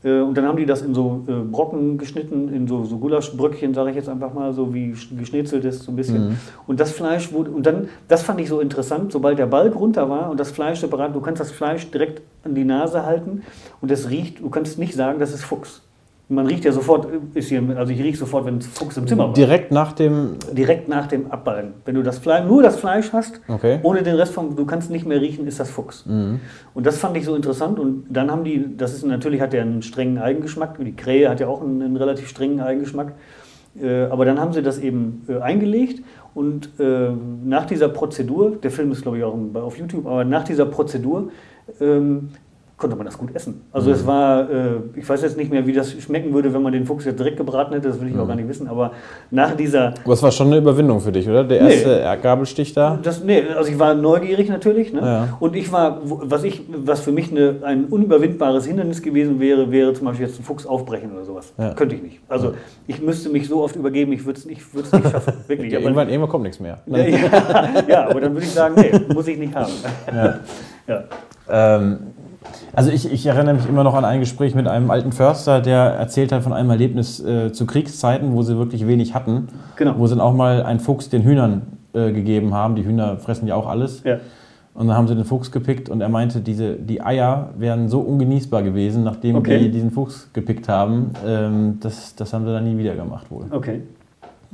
Äh, und dann haben die das in so äh, Brocken geschnitten, in so, so Gulaschbröckchen, sage ich jetzt einfach mal, so wie geschnitzelt ist, so ein bisschen. Mhm. Und das Fleisch wurde, und dann, das fand ich so interessant, sobald der Balk runter war und das Fleisch separat, du kannst das Fleisch direkt an die Nase halten und das riecht, du kannst nicht sagen, das ist Fuchs. Man riecht ja sofort, hier, also ich rieche sofort, wenn Fuchs im Zimmer war. Direkt nach dem. Direkt nach dem Abballen. Wenn du das Fleisch, nur das Fleisch hast, okay. ohne den Rest von, du kannst nicht mehr riechen, ist das Fuchs. Mhm. Und das fand ich so interessant. Und dann haben die, das ist natürlich hat der einen strengen Eigengeschmack. Die Krähe hat ja auch einen, einen relativ strengen Eigengeschmack. Äh, aber dann haben sie das eben äh, eingelegt und äh, nach dieser Prozedur, der Film ist glaube ich auch auf YouTube, aber nach dieser Prozedur ähm, konnte man das gut essen. Also mhm. es war, äh, ich weiß jetzt nicht mehr, wie das schmecken würde, wenn man den Fuchs jetzt direkt gebraten hätte, das will ich mhm. auch gar nicht wissen, aber nach dieser... Aber es war schon eine Überwindung für dich, oder? Der erste nee, Gabelstich da? Das, nee, also ich war neugierig natürlich ne? Ja. und ich war, was, ich, was für mich eine, ein unüberwindbares Hindernis gewesen wäre, wäre zum Beispiel jetzt einen Fuchs aufbrechen oder sowas. Ja. Könnte ich nicht. Also ich müsste mich so oft übergeben, ich würde es nicht, nicht schaffen, wirklich. Ja, irgendwann, irgendwann kommt nichts mehr. ja, aber dann würde ich sagen, nee, muss ich nicht haben. ja. Ähm, also ich, ich, erinnere mich immer noch an ein Gespräch mit einem alten Förster, der erzählt hat von einem Erlebnis äh, zu Kriegszeiten, wo sie wirklich wenig hatten. Genau. Wo sie dann auch mal einen Fuchs den Hühnern äh, gegeben haben. Die Hühner fressen ja auch alles. Ja. Und dann haben sie den Fuchs gepickt und er meinte, diese, die Eier wären so ungenießbar gewesen, nachdem okay. die diesen Fuchs gepickt haben. Ähm, das, das haben sie dann nie wieder gemacht wohl. Okay.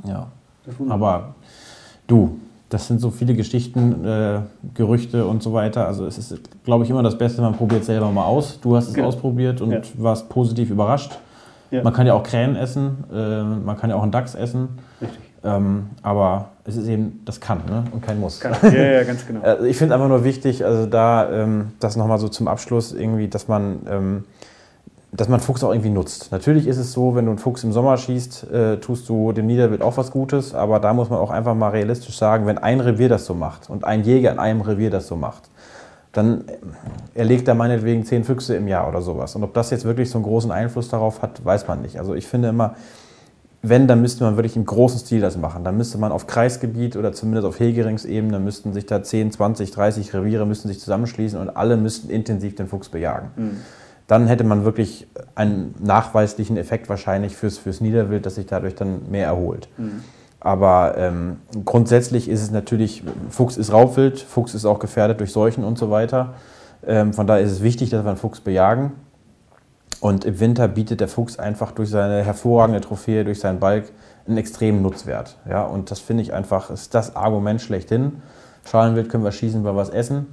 Ja. Aber du, das sind so viele Geschichten, äh, Gerüchte und so weiter. Also es ist, glaube ich, immer das Beste, man probiert selber mal aus. Du hast es genau. ausprobiert und ja. warst positiv überrascht. Ja. Man kann ja auch Krähen essen, äh, man kann ja auch einen Dachs essen. Richtig. Ähm, aber es ist eben, das kann ne? und kein Muss. Kann. Ja, ja, ganz genau. Äh, ich finde einfach nur wichtig, also da ähm, das nochmal so zum Abschluss irgendwie, dass man ähm, dass man Fuchs auch irgendwie nutzt. Natürlich ist es so, wenn du einen Fuchs im Sommer schießt, äh, tust du dem Niederwild auch was Gutes, aber da muss man auch einfach mal realistisch sagen, wenn ein Revier das so macht und ein Jäger in einem Revier das so macht, dann erlegt er meinetwegen zehn Füchse im Jahr oder sowas. Und ob das jetzt wirklich so einen großen Einfluss darauf hat, weiß man nicht. Also ich finde immer, wenn, dann müsste man wirklich im großen Stil das machen. Dann müsste man auf Kreisgebiet oder zumindest auf Hegeringsebene, müssten sich da 10, 20, 30 Reviere müssten sich zusammenschließen und alle müssten intensiv den Fuchs bejagen. Mhm. Dann hätte man wirklich einen nachweislichen Effekt wahrscheinlich fürs, fürs Niederwild, dass sich dadurch dann mehr erholt. Mhm. Aber ähm, grundsätzlich ist es natürlich, Fuchs ist Raubwild, Fuchs ist auch gefährdet durch Seuchen und so weiter. Ähm, von daher ist es wichtig, dass wir einen Fuchs bejagen. Und im Winter bietet der Fuchs einfach durch seine hervorragende Trophäe, durch seinen Balk einen extremen Nutzwert. Ja, und das finde ich einfach, ist das Argument schlechthin. Schalenwild können wir schießen, weil wir was essen.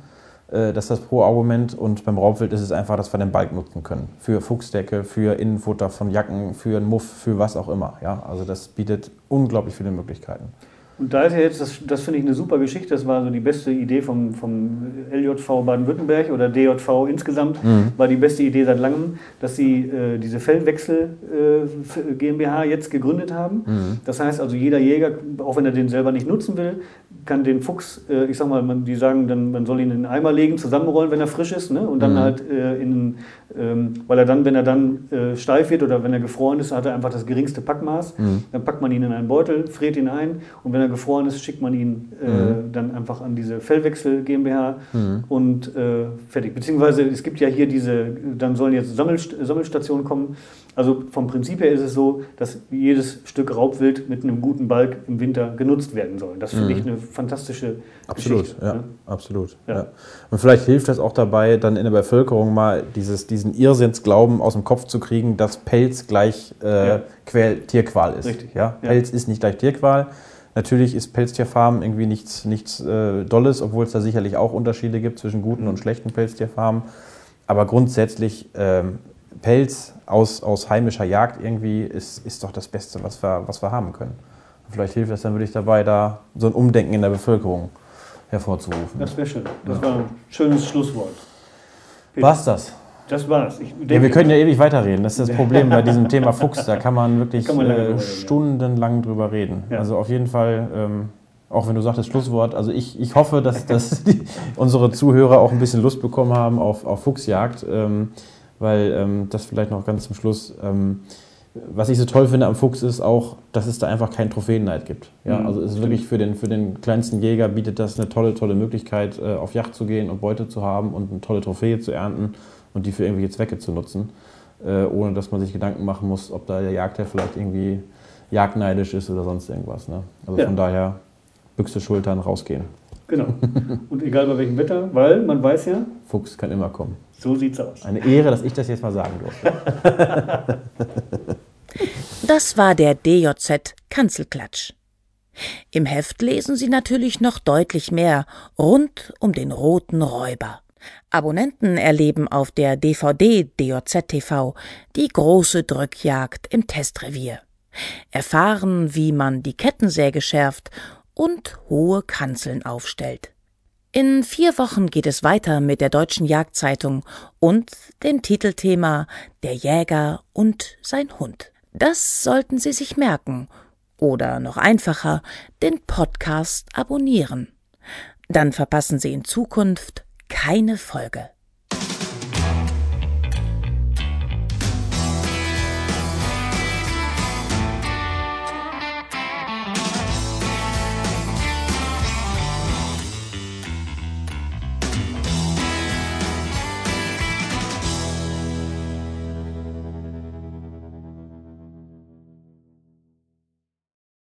Äh, das ist das Pro-Argument. Und beim Raubwild ist es einfach, dass wir den Balk nutzen können. Für Fuchsdecke, für Innenfutter von Jacken, für einen Muff, für was auch immer. Ja, also das bietet unglaublich viele Möglichkeiten. Und da ist ja jetzt, das, das finde ich eine super Geschichte, das war so die beste Idee vom, vom LJV Baden-Württemberg oder DJV insgesamt, mhm. war die beste Idee seit langem, dass sie äh, diese Feldwechsel äh, GmbH jetzt gegründet haben. Mhm. Das heißt also, jeder Jäger, auch wenn er den selber nicht nutzen will, kann den Fuchs, äh, ich sag mal, man, die sagen dann, man soll ihn in den Eimer legen, zusammenrollen, wenn er frisch ist, ne? und dann mhm. halt äh, in, weil er dann, wenn er dann äh, steif wird oder wenn er gefroren ist, hat er einfach das geringste Packmaß. Mhm. Dann packt man ihn in einen Beutel, friert ihn ein und wenn er gefroren ist, schickt man ihn äh, mhm. dann einfach an diese Fellwechsel GmbH mhm. und äh, fertig. Beziehungsweise es gibt ja hier diese, dann sollen jetzt Sammelst Sammelstationen kommen. Also vom Prinzip her ist es so, dass jedes Stück Raubwild mit einem guten Balk im Winter genutzt werden soll. Das finde ich mhm. eine fantastische absolut, Geschichte. Ja, ne? Absolut, ja. ja. Und vielleicht hilft das auch dabei, dann in der Bevölkerung mal dieses, diesen Irrsinnsglauben aus dem Kopf zu kriegen, dass Pelz gleich äh, ja. Quäl, Tierqual ist. Richtig. Ja? Pelz ist nicht gleich Tierqual. Natürlich ist Pelztierfarmen irgendwie nichts, nichts äh, Dolles, obwohl es da sicherlich auch Unterschiede gibt zwischen guten und schlechten Pelztierfarmen. Aber grundsätzlich ähm, Pelz aus, aus heimischer Jagd irgendwie ist, ist doch das Beste, was wir, was wir haben können. Vielleicht hilft das dann wirklich dabei, da so ein Umdenken in der Bevölkerung hervorzurufen. Das wäre schön. Das war ein schönes Schlusswort. War's das? Das war's. ja, wir können ja ewig weiterreden. Das ist das Problem bei diesem Thema Fuchs. Da kann man wirklich kann man äh, stundenlang drüber reden. Ja. Also auf jeden Fall, ähm, auch wenn du sagtest Schlusswort, also ich, ich hoffe, dass, dass die, unsere Zuhörer auch ein bisschen Lust bekommen haben auf, auf Fuchsjagd, ähm, weil ähm, das vielleicht noch ganz zum Schluss. Ähm, was ich so toll finde am Fuchs ist auch, dass es da einfach keinen Trophäenneid gibt. Ja, mhm, also es ist wirklich für den, für den kleinsten Jäger bietet das eine tolle, tolle Möglichkeit, äh, auf Yacht zu gehen und Beute zu haben und eine tolle Trophäe zu ernten und die für irgendwelche Zwecke zu nutzen, äh, ohne dass man sich Gedanken machen muss, ob da der Jagdherr vielleicht irgendwie jagdneidisch ist oder sonst irgendwas. Ne? Also ja. von daher Büchse Schultern rausgehen. Genau. Und egal bei welchem Wetter, weil man weiß ja. Fuchs kann immer kommen. So sieht's aus. Eine Ehre, dass ich das jetzt mal sagen durfte. Das war der DJZ Kanzelklatsch. Im Heft lesen Sie natürlich noch deutlich mehr rund um den roten Räuber. Abonnenten erleben auf der DVD DJZ TV die große Drückjagd im Testrevier. Erfahren, wie man die Kettensäge schärft und hohe Kanzeln aufstellt. In vier Wochen geht es weiter mit der Deutschen Jagdzeitung und dem Titelthema Der Jäger und sein Hund. Das sollten Sie sich merken oder noch einfacher den Podcast abonnieren. Dann verpassen Sie in Zukunft keine Folge.